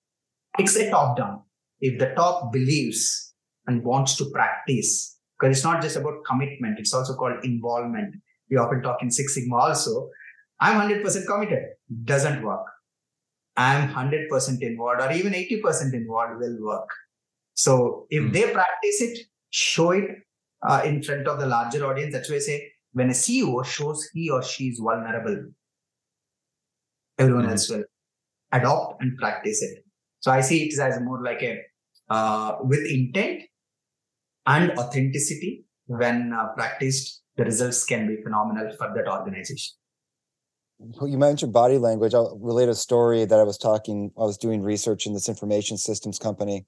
it's a top down. If the top believes and wants to practice, because it's not just about commitment, it's also called involvement. We often talk in Six Sigma also. I'm 100% committed. Doesn't work. I'm 100% involved or even 80% involved will work. So if Hmm. they practice it, show it uh, in front of the larger audience. That's why I say when a CEO shows he or she is vulnerable, everyone Mhm. else will adopt and practice it. So I see it as more like a uh, with intent and authenticity. When uh, practiced, the results can be phenomenal for that organization. You mentioned body language. I'll relate a story that I was talking, I was doing research in this information systems company.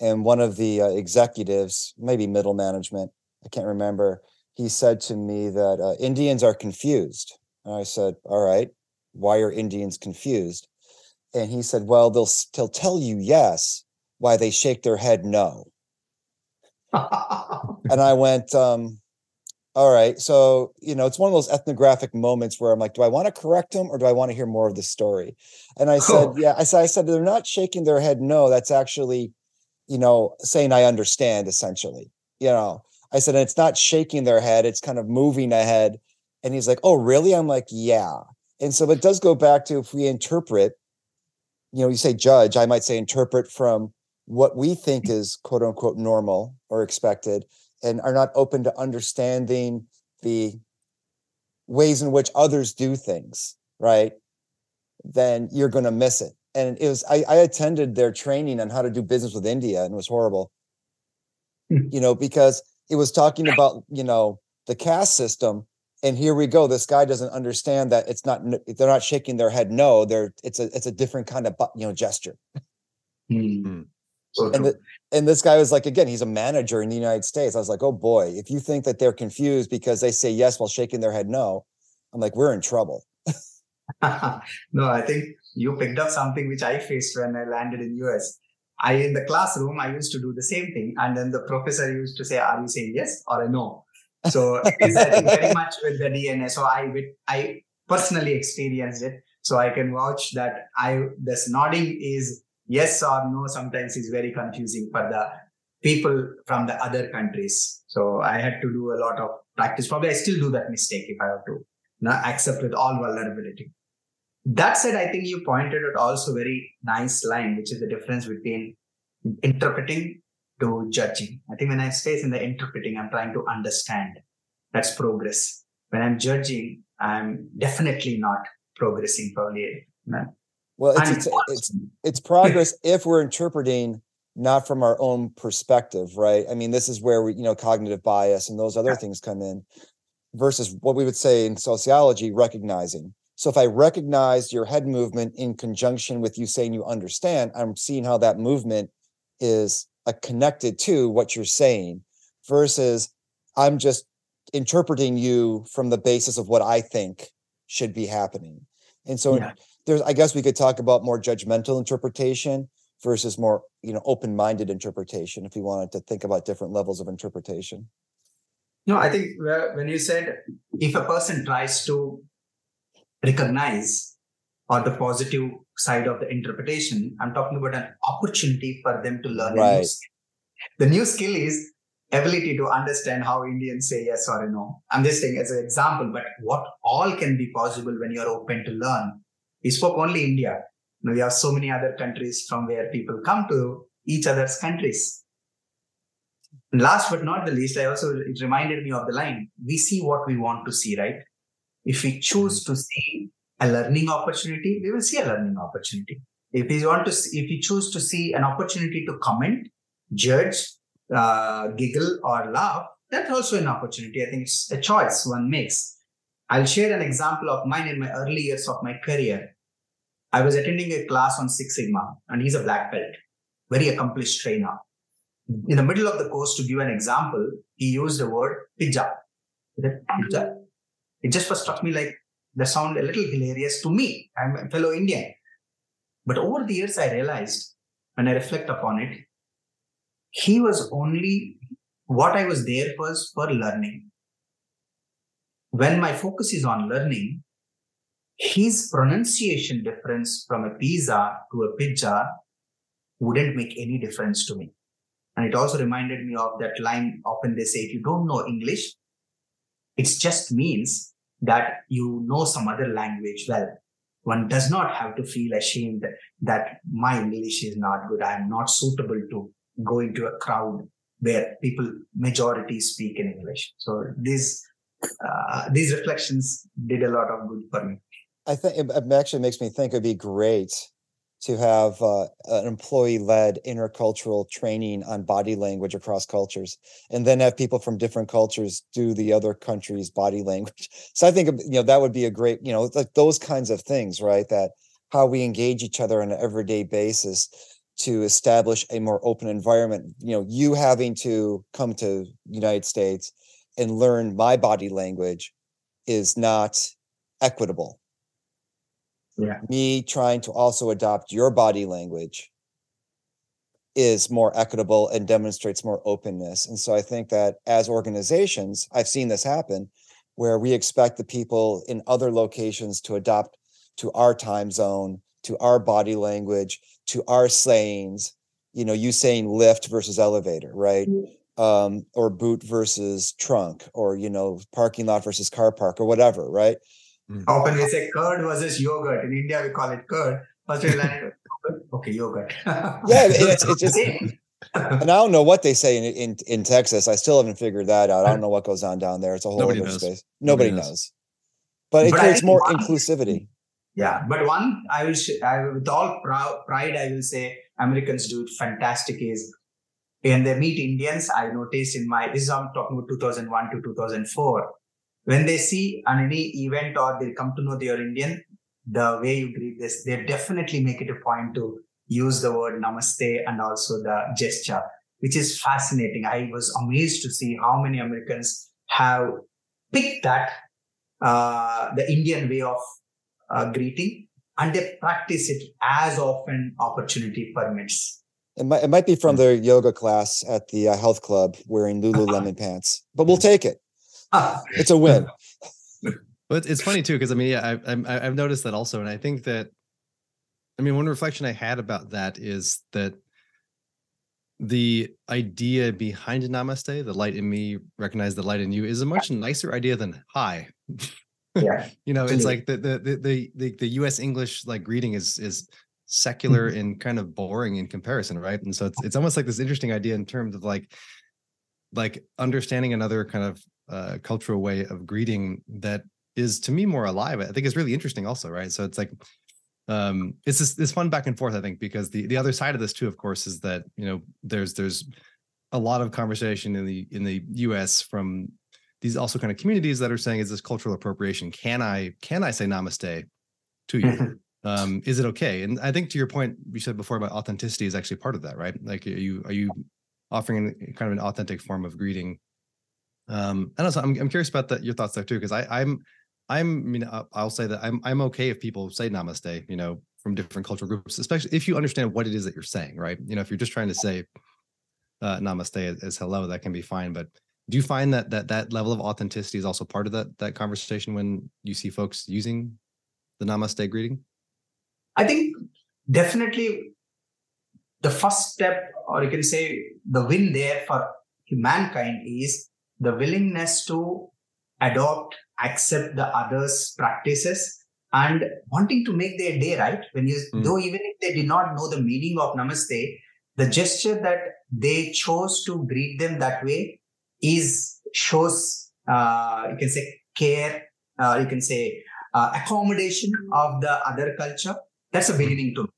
And one of the uh, executives, maybe middle management, I can't remember, he said to me that uh, Indians are confused. And I said, All right, why are Indians confused? And he said, Well, they'll, they'll tell you yes, why they shake their head no. and I went, um, all right. So, you know, it's one of those ethnographic moments where I'm like, do I want to correct them or do I want to hear more of the story? And I said, yeah, I said, I said, they're not shaking their head. No, that's actually, you know, saying I understand essentially, you know, I said, and it's not shaking their head. It's kind of moving ahead. And he's like, oh, really? I'm like, yeah. And so it does go back to if we interpret, you know, you say judge, I might say interpret from what we think is quote unquote normal or expected and are not open to understanding the ways in which others do things, right? Then you're going to miss it. And it was, I, I attended their training on how to do business with India and it was horrible, Hmm. you know, because it was talking about, you know, the caste system. And here we go. This guy doesn't understand that it's not, they're not shaking their head. No, they're, it's a, it's a different kind of, bu- you know, gesture. Hmm. So and the, and this guy was like again he's a manager in the united states i was like oh boy if you think that they're confused because they say yes while shaking their head no i'm like we're in trouble no, I think you picked up something which I faced when I landed in US. I in the classroom I used to do the same thing, and then the professor used to say, "Are you saying yes or a no?" So it is I think very much with the DNA. So I with I personally experienced it, so I can vouch that I this nodding is yes or no. Sometimes is very confusing for the people from the other countries. So I had to do a lot of practice. Probably I still do that mistake if I have to not accept with all vulnerability. That said, I think you pointed out also very nice line, which is the difference between interpreting to judging. I think when I stay in the interpreting, I'm trying to understand. That's progress. When I'm judging, I'm definitely not progressing probably. Well it's it's, it's it's progress if we're interpreting not from our own perspective right? I mean this is where we you know cognitive bias and those other things come in versus what we would say in sociology recognizing. So if i recognize your head movement in conjunction with you saying you understand i'm seeing how that movement is uh, connected to what you're saying versus i'm just interpreting you from the basis of what i think should be happening. And so Yeah. There's i guess we could talk about more judgmental interpretation versus more you know open-minded interpretation if we wanted to think about different levels of interpretation No, I think uh, when you said if a person tries to recognize or the positive side of the interpretation. I'm talking about an opportunity for them to learn a new Right. skill. The new skill is ability to understand how Indians say yes or no. I'm just saying as an example, but what all can be possible when you're open to learn. We spoke only India. We have so many other countries from where people come to each other's countries. And last but not the least, I also it reminded me of the line: we see what we want to see, right? If we choose to see a learning opportunity, we will see a learning opportunity. If we want to, see, if we choose to see an opportunity to comment, judge, uh, giggle, or laugh, that's also an opportunity. I think it's a choice one makes. I'll share an example of mine in my early years of my career. I was attending a class on Six Sigma, and he's a black belt, very accomplished trainer. In the middle of the course, to give an example, he used the word pizza. Pizza. It just struck me like the sound a little hilarious to me. I'm a fellow Indian. But over the years, I realized when I reflect upon it, he was only what I was there was for learning. When my focus is on learning, his pronunciation difference from a pizza to a pizza wouldn't make any difference to me. And it also reminded me of that line often they say, if you don't know English, it just means that you know some other language well. One does not have to feel ashamed that my English is not good. I am not suitable to go into a crowd where people majority speak in English. So these uh, these reflections did a lot of good for me. I think it actually makes me think it'd be great to have uh, an employee-led intercultural training on body language across cultures, and then have people from different cultures do the other country's body language. So I think you know that would be a great, you know, like those kinds of things, right? That how we engage each other on an everyday basis to establish a more open environment. You know, you having to come to United States and learn my body language is not equitable Yeah. me trying to also adopt your body language is more equitable and demonstrates more openness. And so I think that as organizations, I've seen this happen where we expect the people in other locations to adopt to our time zone, to our body language, to our sayings, you know, you saying lift versus elevator, right? Mm-hmm. Um, or boot versus trunk, or you know, parking lot versus car park, or whatever, right? Often we say curd versus yogurt. In India, we call it curd. First we learn okay, yogurt. Yeah, it's- it's just- and I don't know what they say in, in in Texas. I still haven't figured that out. I don't know what goes on down there. It's a whole Nobody other knows. space. Nobody, Nobody knows. knows. But it But creates more one- inclusivity. Yeah, but one I will, sh- I with all prou- pride, I will say Americans do it fantastic. Is when they meet Indians, I noticed in my this is I'm talking about 2001 to 2004. When they see any event or they come to know they are Indian, the way you greet this, they definitely make it a point to use the word namaste and also the gesture, which is fascinating. I was amazed to see how many Americans have picked that uh, the Indian way of uh, greeting and they practice it as often opportunity permits. It might it might be from their yoga class at the uh, health club wearing Lululemon pants, but we'll take it. Ah, It's a win. But it's, it's funny too because I mean, yeah, I, I'm- I, I've noticed that also, and I think that, I mean, one reflection I had about that is that the idea behind Namaste, the light in me, recognize the light in you, is a much nicer idea than hi. yeah. You know, it's like the the the the the, the U.S. English like greeting is is secular and kind of boring in comparison, right? And so it's it's almost like this interesting idea in terms of like like understanding another kind of uh, cultural way of greeting that is to me more alive. I think is really interesting also, right? So it's like um it's this this fun back and forth, I think, because the the other side of this too, of course, is that you know there's there's a lot of conversation in the in the US from these also kind of communities that are saying is this cultural appropriation can i can i say namaste to you Mhm. Um is it okay? And i think to your point you said before about authenticity is actually part of that right? Like are you are you offering kind of an authentic form of greeting? Um and also i'm, I'm curious about that your thoughts there too because i i'm i'm I mean I'll, I'll say that i'm i'm okay if people say namaste you know from different cultural groups especially if you understand what it is that you're saying right? You know if you're just trying to say uh namaste as, as hello that can be fine but do you find that that that level of authenticity is also part of that that conversation when you see folks using the namaste greeting I think definitely the first step, or you can say the win there for mankind is the willingness to adopt, accept the others' practices and wanting to make their day right. When you, Mm. though even if they did not know the meaning of namaste, the gesture that they chose to greet them that way is shows, uh, you can say care, uh, you can say uh, accommodation of the other culture. That's a beginning to.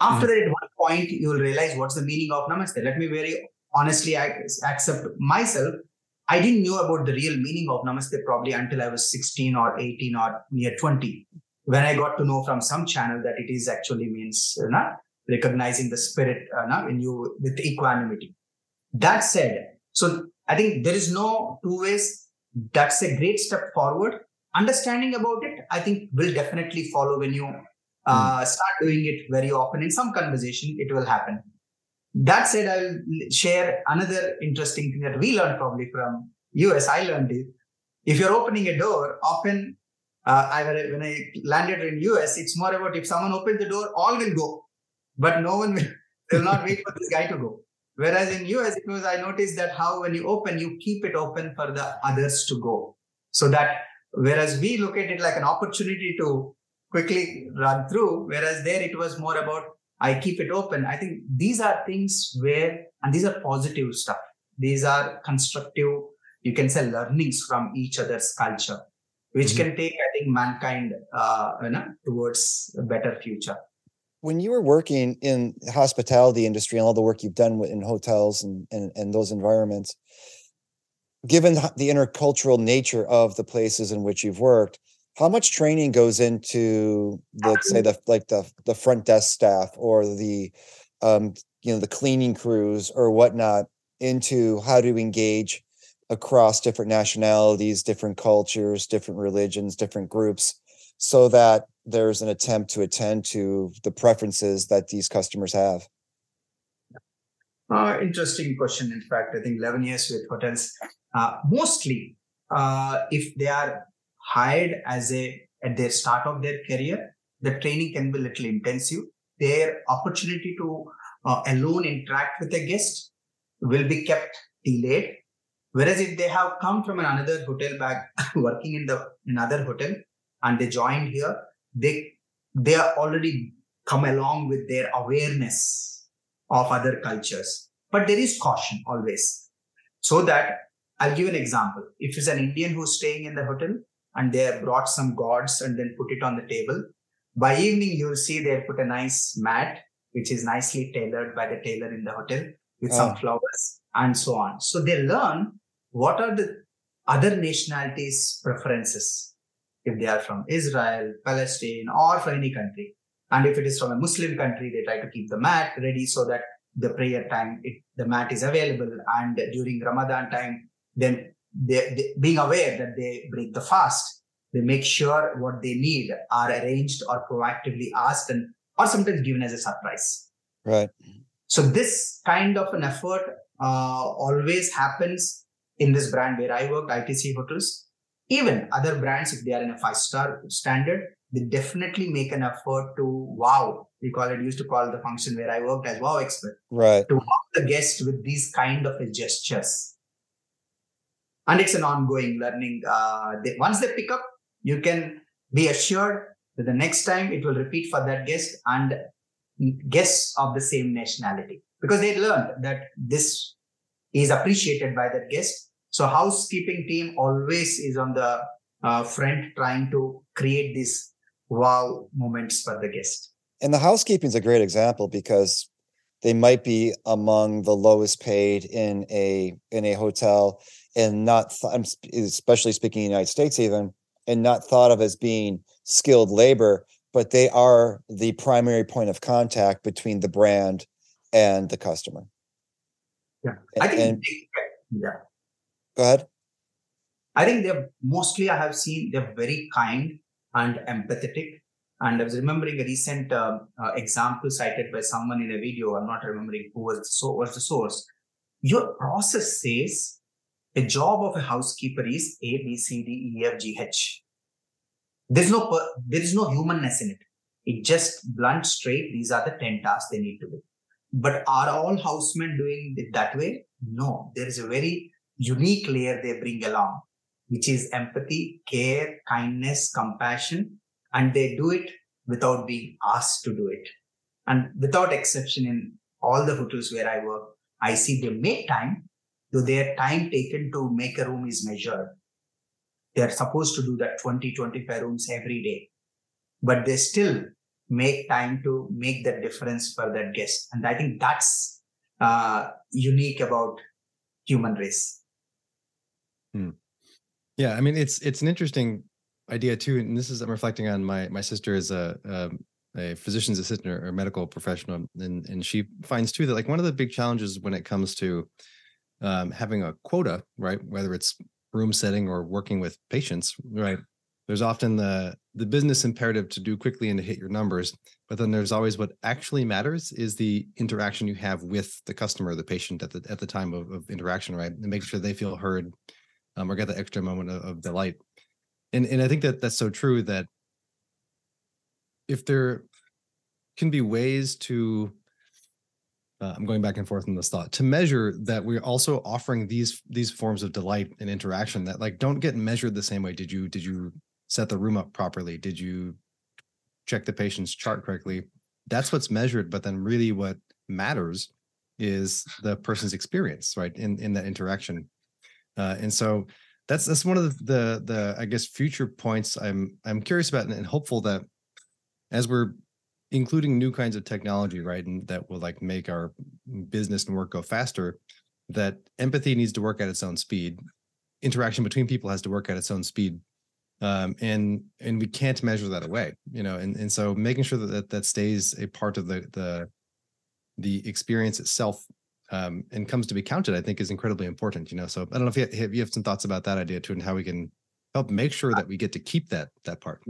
After that, at one point, you will realize what's the meaning of namaste. Let me very honestly ac- accept myself. I didn't know about the real meaning of namaste probably until I was 16 or 18 or near 20. When I got to know from some channel that it is actually means recognizing the spirit uh, no, in you with equanimity. That said, so I think there is no two ways. That's a great step forward. Understanding about it, I think, will definitely follow when you uh, start doing it very often. In some conversation, it will happen. That said, I'll share another interesting thing that we learned probably from US. I learned it. If you're opening a door, often uh, I when I landed in US, it's more about if someone opens the door, all will go, but no one will, will not wait for this guy to go. Whereas in US, it was I noticed that how when you open, you keep it open for the others to go, so that whereas we look at it like an opportunity to quickly run through, whereas there it was more about I keep it open. I think these are things where, and these are positive stuff. These are constructive, you can say learnings from each other's culture, which Mhm. can take, I think, mankind uh, you know, towards a better future. when you were working in the hospitality industry and all the work you've done with- in hotels and, and, and those environments, given the intercultural nature of the places in which you've worked, how much training goes into let's say the like the the front desk staff or the um you know the cleaning crews or whatnot into how to engage across different nationalities, different cultures, different religions, different groups, so that there's an attempt to attend to the preferences that these customers have. Uh, interesting question. In fact, I think 11 years with hotels, uh, mostly uh, if they are hired as a at their start of their career, the training can be a little intensive. Their opportunity to uh, alone interact with a guest will be kept delayed. Whereas if they have come from another hotel back working in the another hotel and they joined here, they they are already come along with their awareness of other cultures. But there is caution always. So that I'll give an example. If it's an Indian who's staying in the hotel and they have brought some gods and then put it on the table, by evening you'll see they put a nice mat, which is nicely tailored by the tailor in the hotel with some Oh. flowers and so on. So they learn what are the other nationalities' preferences if they are from Israel, Palestine, or from any country. And if it is from a Muslim country, they try to keep the mat ready so that the prayer time, it, the mat is available. And during Ramadan time, then they, they, being aware that they break the fast, they make sure what they need are arranged or proactively asked and or sometimes given as a surprise. Right. So this kind of an effort uh, always happens in this brand where I worked, ITC Hotels. Even other brands, if they are in a five star standard, they definitely make an effort to wow. We call it used to call the function where I worked as wow expert Right. to wow the guest with these kind of gestures. And it's an ongoing learning. Uh, once they pick up, you can be assured that the next time it will repeat for that guest and guests of the same nationality because they learned that this is appreciated by that guest. So housekeeping team always is on the uh, front trying to create these wow moments for the guest. And the housekeeping is a great example because they might be among the lowest paid in a in a hotel and not th- I'm sp- especially speaking in the United States even and not thought of as being skilled labor but they are the primary point of contact between the brand and the customer. Yeah, I think. and yeah, go ahead. I think they're mostly. I have seen they're very kind and empathetic. And I was remembering a recent um, uh, example cited by someone in a video. I'm not remembering who was the, so, was the source. Your process says a job of a housekeeper is A, B, C, D, E, F, G, H. There's no there is no humanness in it. It just blunt straight. These are the 10 tasks they need to do. But are all housemen doing it that way? No. There is a very unique layer they bring along, which is empathy, care, kindness, compassion, and they do it without being asked to do it. And without exception, in all the hotels where I work, I see they make time, though their time taken to make a room is measured. They're supposed to do that 20, 25 rooms every day, but they still make time to make that difference for that guest. And I think that's uh, unique about human race. Hmm. Yeah, I mean it's it's an interesting idea too, and this is I'm reflecting on my my sister is a um, a physician's assistant or medical professional, and and she finds too that like one of the big challenges when it comes to um, having a quota, right, whether it's room setting or working with patients, right, there's often the the business imperative to do quickly and to hit your numbers, but then there's always what actually matters is the interaction you have with the customer, the patient at the at the time of, of interaction, right, and making sure they feel heard um, or get the extra moment of, of delight. And and I think that that's so true that if there can be ways to uh, I'm going back and forth in this thought to measure that we're also offering these these forms of delight and interaction that like don't get measured the same way. Did you did you set the room up properly? Did you check the patient's chart correctly? That's what's measured, but then really what matters is the person's experience, right? In in that interaction. Uh, and so that's that's one of the, the the I guess future points I'm I'm curious about and hopeful that as we're including new kinds of technology, right, and that will like make our business and work go faster, that empathy needs to work at its own speed. Interaction between people has to work at its own speed. Um, and and we can't measure that away, you know, and, and so making sure that, that that stays a part of the the the experience itself um, and comes to be counted, I think is incredibly important, you know. So I don't know if you have, if you have some thoughts about that idea too and how we can help make sure that we get to keep that that part.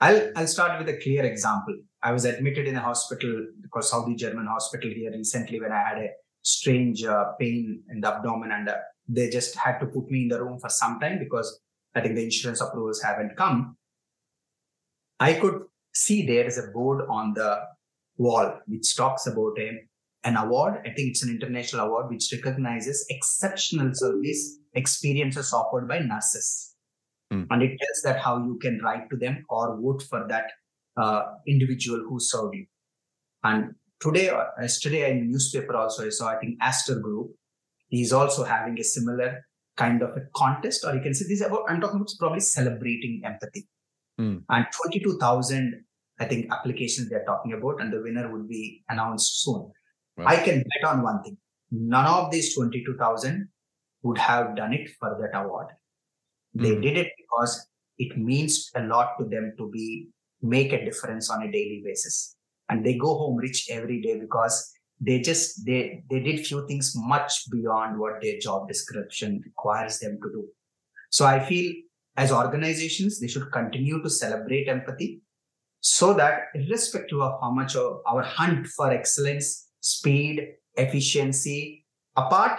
I'll I'll start with a clear example. I was admitted in a hospital because Saudi German hospital here recently when I had a strange uh, pain in the abdomen and uh, they just had to put me in the room for some time because I think the insurance approvals haven't come. I could see there is a board on the wall which talks about a, an award. I think it's an international award which recognizes exceptional service experiences offered by nurses. Mm. And it tells that how you can write to them or vote for that uh, individual who served you. And today, or uh, yesterday in newspaper also, I saw, I think Aster Group is also having a similar kind of a contest, or you can say this about, I'm talking about probably celebrating empathy. Mm. And 22,000, I think, applications they're talking about, and the winner would be announced soon. Wow. I can bet on one thing. None of these 22,000 would have done it for that award. They mm. did it because it means a lot to them to be make a difference on a daily basis. And they go home rich every day because they just they they did few things much beyond what their job description requires them to do. So I feel as organizations, they should continue to celebrate empathy so that irrespective of how much of our hunt for excellence, speed, efficiency apart,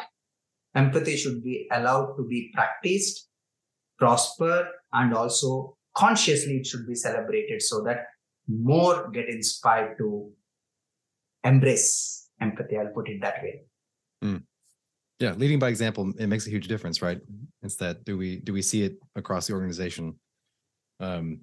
empathy should be allowed to be practiced prosper and also consciously it should be celebrated so that more get inspired to embrace empathy. I'll put it that way. Mm. yeah leading by example it makes a huge difference right? It's that do we do we see it across the organization? Um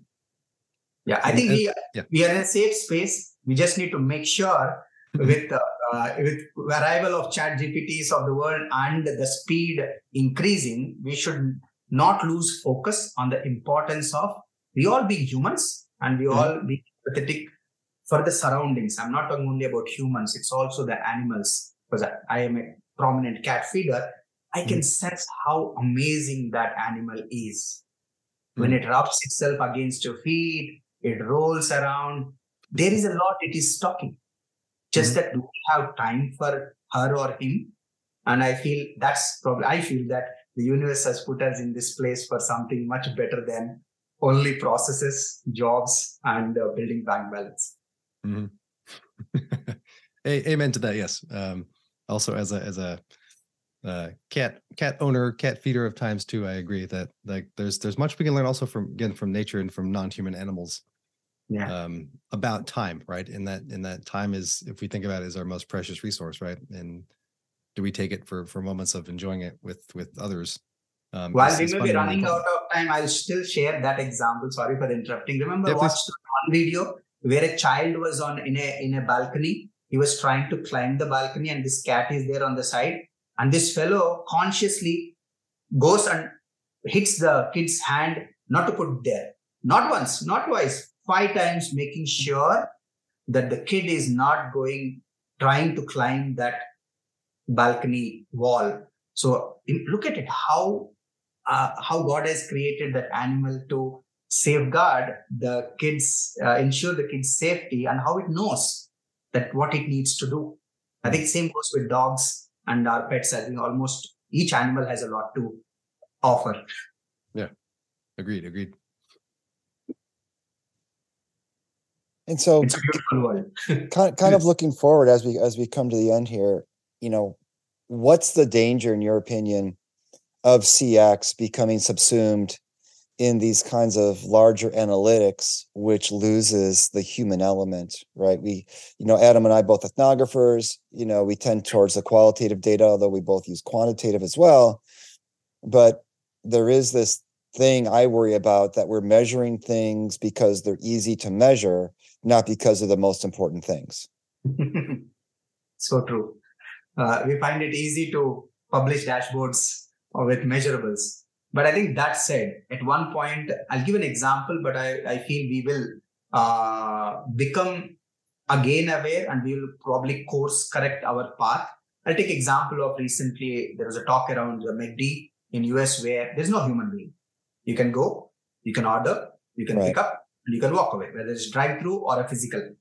yeah i think we, yeah. we are in a safe space. We just need to make sure with uh, uh, with arrival of chat gpts of the world and the speed increasing we should not lose focus on the importance of we all being humans and we all be empathetic for the surroundings. I'm not talking only about humans, it's also the animals. Because I, I am a prominent cat feeder, I can mm. sense how amazing that animal is. Mm. When it rubs itself against your feet, it rolls around. There is a lot it is talking. Just that we have time for her or him? And I feel that's probably I feel that the universe has put us in this place for something much better than only processes, jobs, and uh, building bank balance. Mm-hmm. Amen to that. Yes. Um, also, as a as a uh, cat cat owner, cat feeder of times too, I agree that like there's there's much we can learn also from again from nature and from non-human animals. Yeah. um, about time, right? And that and that time is, if we think about it, is our most precious resource, right? And do we take it for for moments of enjoying it with with others? Um, While we may be running out of time, I'll still share that example. Sorry for interrupting. Remember, Yeah, watched one video where a child was on in a in a balcony. He was trying to climb the balcony, and this cat is there on the side. And this fellow consciously goes and hits the kid's hand not to put there. Not once, not twice, five times, making sure that the kid is not going trying to climb that balcony wall. So im- look at it how uh, how God has created that animal to safeguard the kids, uh, ensure the kids' safety, and how it knows that what it needs to do. I think same goes with dogs and our pets. I think almost each animal has a lot to offer. Yeah, agreed. Agreed. And so It's a beautiful world. kind kind of looking forward as we as we come to the end here, you know, what's the danger in your opinion of CX becoming subsumed in these kinds of larger analytics which loses the human element, right? We you know, Adam and I both ethnographers, you know, we tend towards the qualitative data although we both use quantitative as well. But there is this thing I worry about that we're measuring things because they're easy to measure not because of the most important things. so true. Uh, we find it easy to publish dashboards or with measurables. But I think that said, at one point, I'll give an example, but I, I feel we will uh, become again aware and we will probably course correct our path. I'll take example of recently, there was a talk around the MACD in US where there's no human being. You can go, you can order, you can Right. pick up, and you can walk away, whether it's drive through or a physical.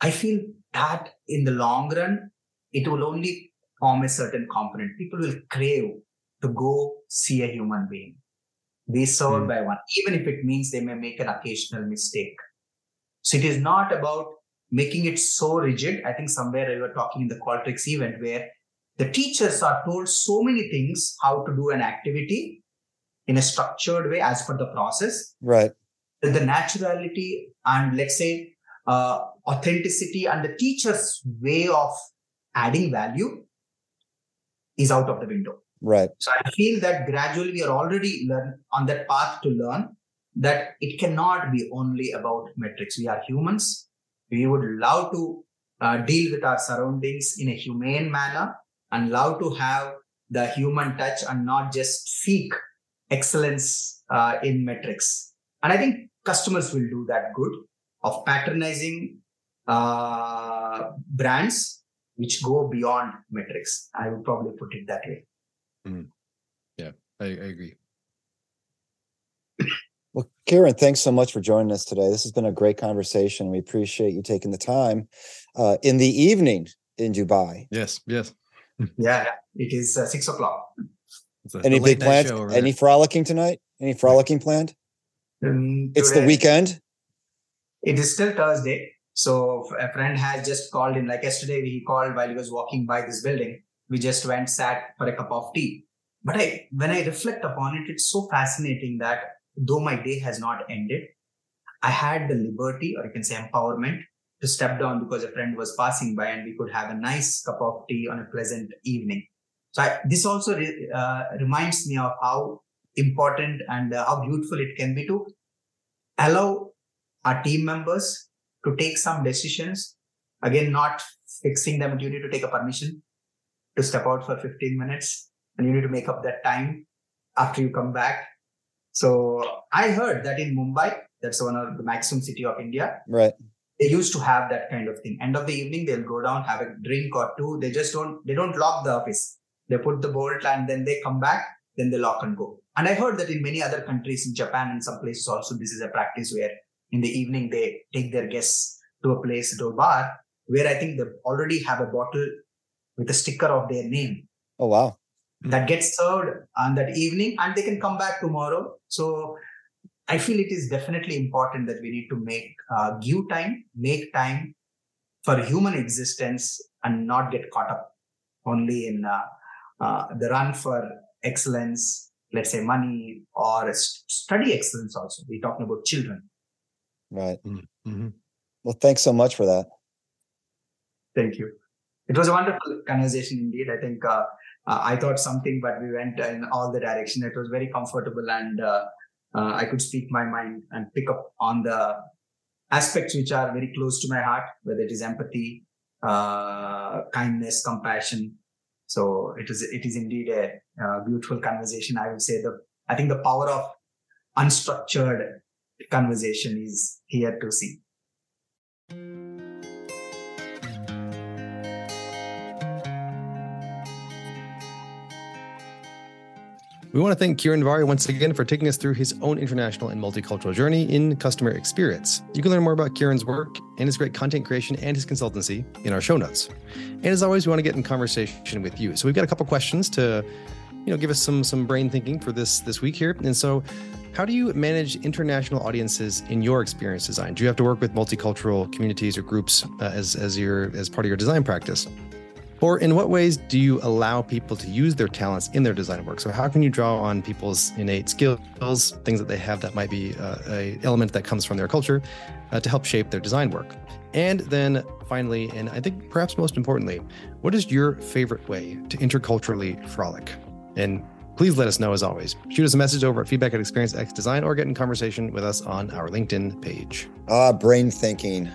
I feel that in the long run, it will only form a certain component. People will crave to go see a human being, be served Hmm. by one, even if it means they may make an occasional mistake. So it is not about making it so rigid. I think somewhere we were talking in the Qualtrics event where the teachers are told so many things how to do an activity in a structured way as per the process Right. the naturality and let's say uh, authenticity and the teacher's way of adding value is out of the window. Right. So I feel that gradually we are already learn on that path to learn that it cannot be only about metrics. We are humans. We would love to uh, deal with our surroundings in a humane manner and love to have the human touch and not just seek excellence uh, in metrics. And I think customers will do that good of patronizing uh, brands which go beyond metrics. I would probably put it that way. I, I agree. Well, Kiran, thanks so much for joining us today. This has been a great conversation. We appreciate you taking the time uh, in the evening in Dubai. Yes. Yes. Yeah, it is uh, six o'clock. A- Any big plans? show over Any there. frolicking tonight? Any frolicking planned? Um, It's the weekend. It is still Thursday. So a friend has just called in. Like yesterday, he called while he was walking by this building. We just went, sat for a cup of tea. But I, when I reflect upon it, it's so fascinating that though my day has not ended, I had the liberty, or you can say empowerment, to step down because a friend was passing by and we could have a nice cup of tea on a pleasant evening. So I, this also re- uh, reminds me of how important and uh, how beautiful it can be to allow our team members to take some decisions. Again, not fixing them. You need to take a permission to step out for 15 minutes and you need to make up that time after you come back. So I heard that in Mumbai, that's one of the maximum city of India, Right. they used to have that kind of thing. End of the evening, they'll go down, have a drink or two. They just don't, they don't lock the office. They put the bolt and then they come back, then they lock and go. And I heard that in many other countries, in Japan and some places also, this is a practice where in the evening they take their guests to a place, to a bar, where I think they already have a bottle with a sticker of their name Oh wow. that gets served on that evening and they can come back tomorrow. So I feel it is definitely important that we need to make, uh, give time, make time for human existence and not get caught up only in uh, uh, the run for excellence, let's say money or study excellence also. We're talking about children. Right. Mm. Mhm. Well, thanks so much for that. Thank you. It was a wonderful conversation indeed. I think uh, uh, I thought something, but we went in all the direction. It was very comfortable, and uh, uh, I could speak my mind and pick up on the aspects which are very close to my heart, whether it is empathy, uh, kindness, compassion. So it is it is indeed a, uh beautiful conversation. I would say the I think the power of unstructured conversation is here to see. We want to thank Kiran Varri once again for taking us through his own international and multicultural journey in customer experience. You can learn more about Kiran's work and his great content creation and his consultancy in our show notes. And as always, we want to get in conversation with you. So we've got a couple questions to, you know, give us some some brain thinking for this this week here. And so, how do you manage international audiences in your experience design? Do you have to work with multicultural communities or groups uh, as as your as part of your design practice? Or in what ways do you allow people to use their talents in their design work? So how can you draw on people's innate skills, things that they have that might be uh, a element that comes from their culture, uh, to help shape their design work? And then finally, and I think perhaps most importantly, what is your favorite way to interculturally frolic? And please let us know as always. Shoot us a message over at feedback at Experience X Design or get in conversation with us on our LinkedIn page. Ah, brain thinking.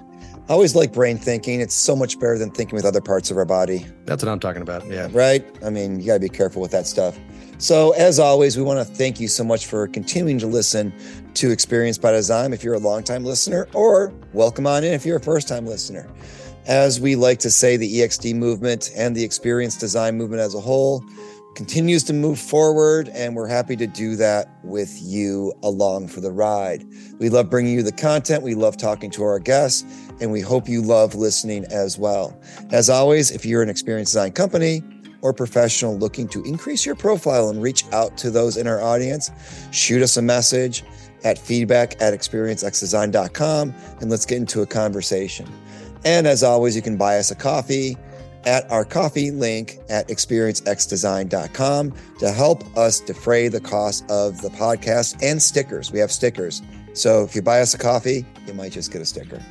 I always like brain thinking. It's so much better than thinking with other parts of our body, That's what I'm talking about. Yeah. right? I mean, you got to be careful with that stuff. So, as always, we want to thank you so much for continuing to listen to Experience by Design if you're a longtime listener, or welcome on in if you're a first time listener. As we like to say, the EXD movement and the experience design movement as a whole continues to move forward, and we're happy to do that with you along for the ride. We love bringing you the content, we love talking to our guests, and we hope you love listening as well. As always, if you're an experience design company or professional looking to increase your profile and reach out to those in our audience, shoot us a message at feedback at experiencexdesign.com and let's get into a conversation. And as always, you can buy us a coffee at our coffee link at experiencexdesign.com to help us defray the cost of the podcast and stickers. We have stickers. So if you buy us a coffee, you might just get a sticker.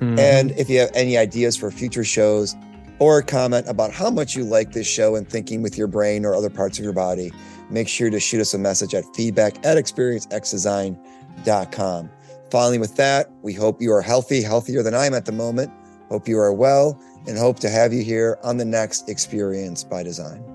Mhm. And if you have any ideas for future shows or a comment about how much you like this show and thinking with your brain or other parts of your body, make sure to shoot us a message at feedback at experiencexdesign.com. Finally, with that, we hope you are healthy, healthier than I am at the moment. Hope you are well and hope to have you here on the next Experience by Design.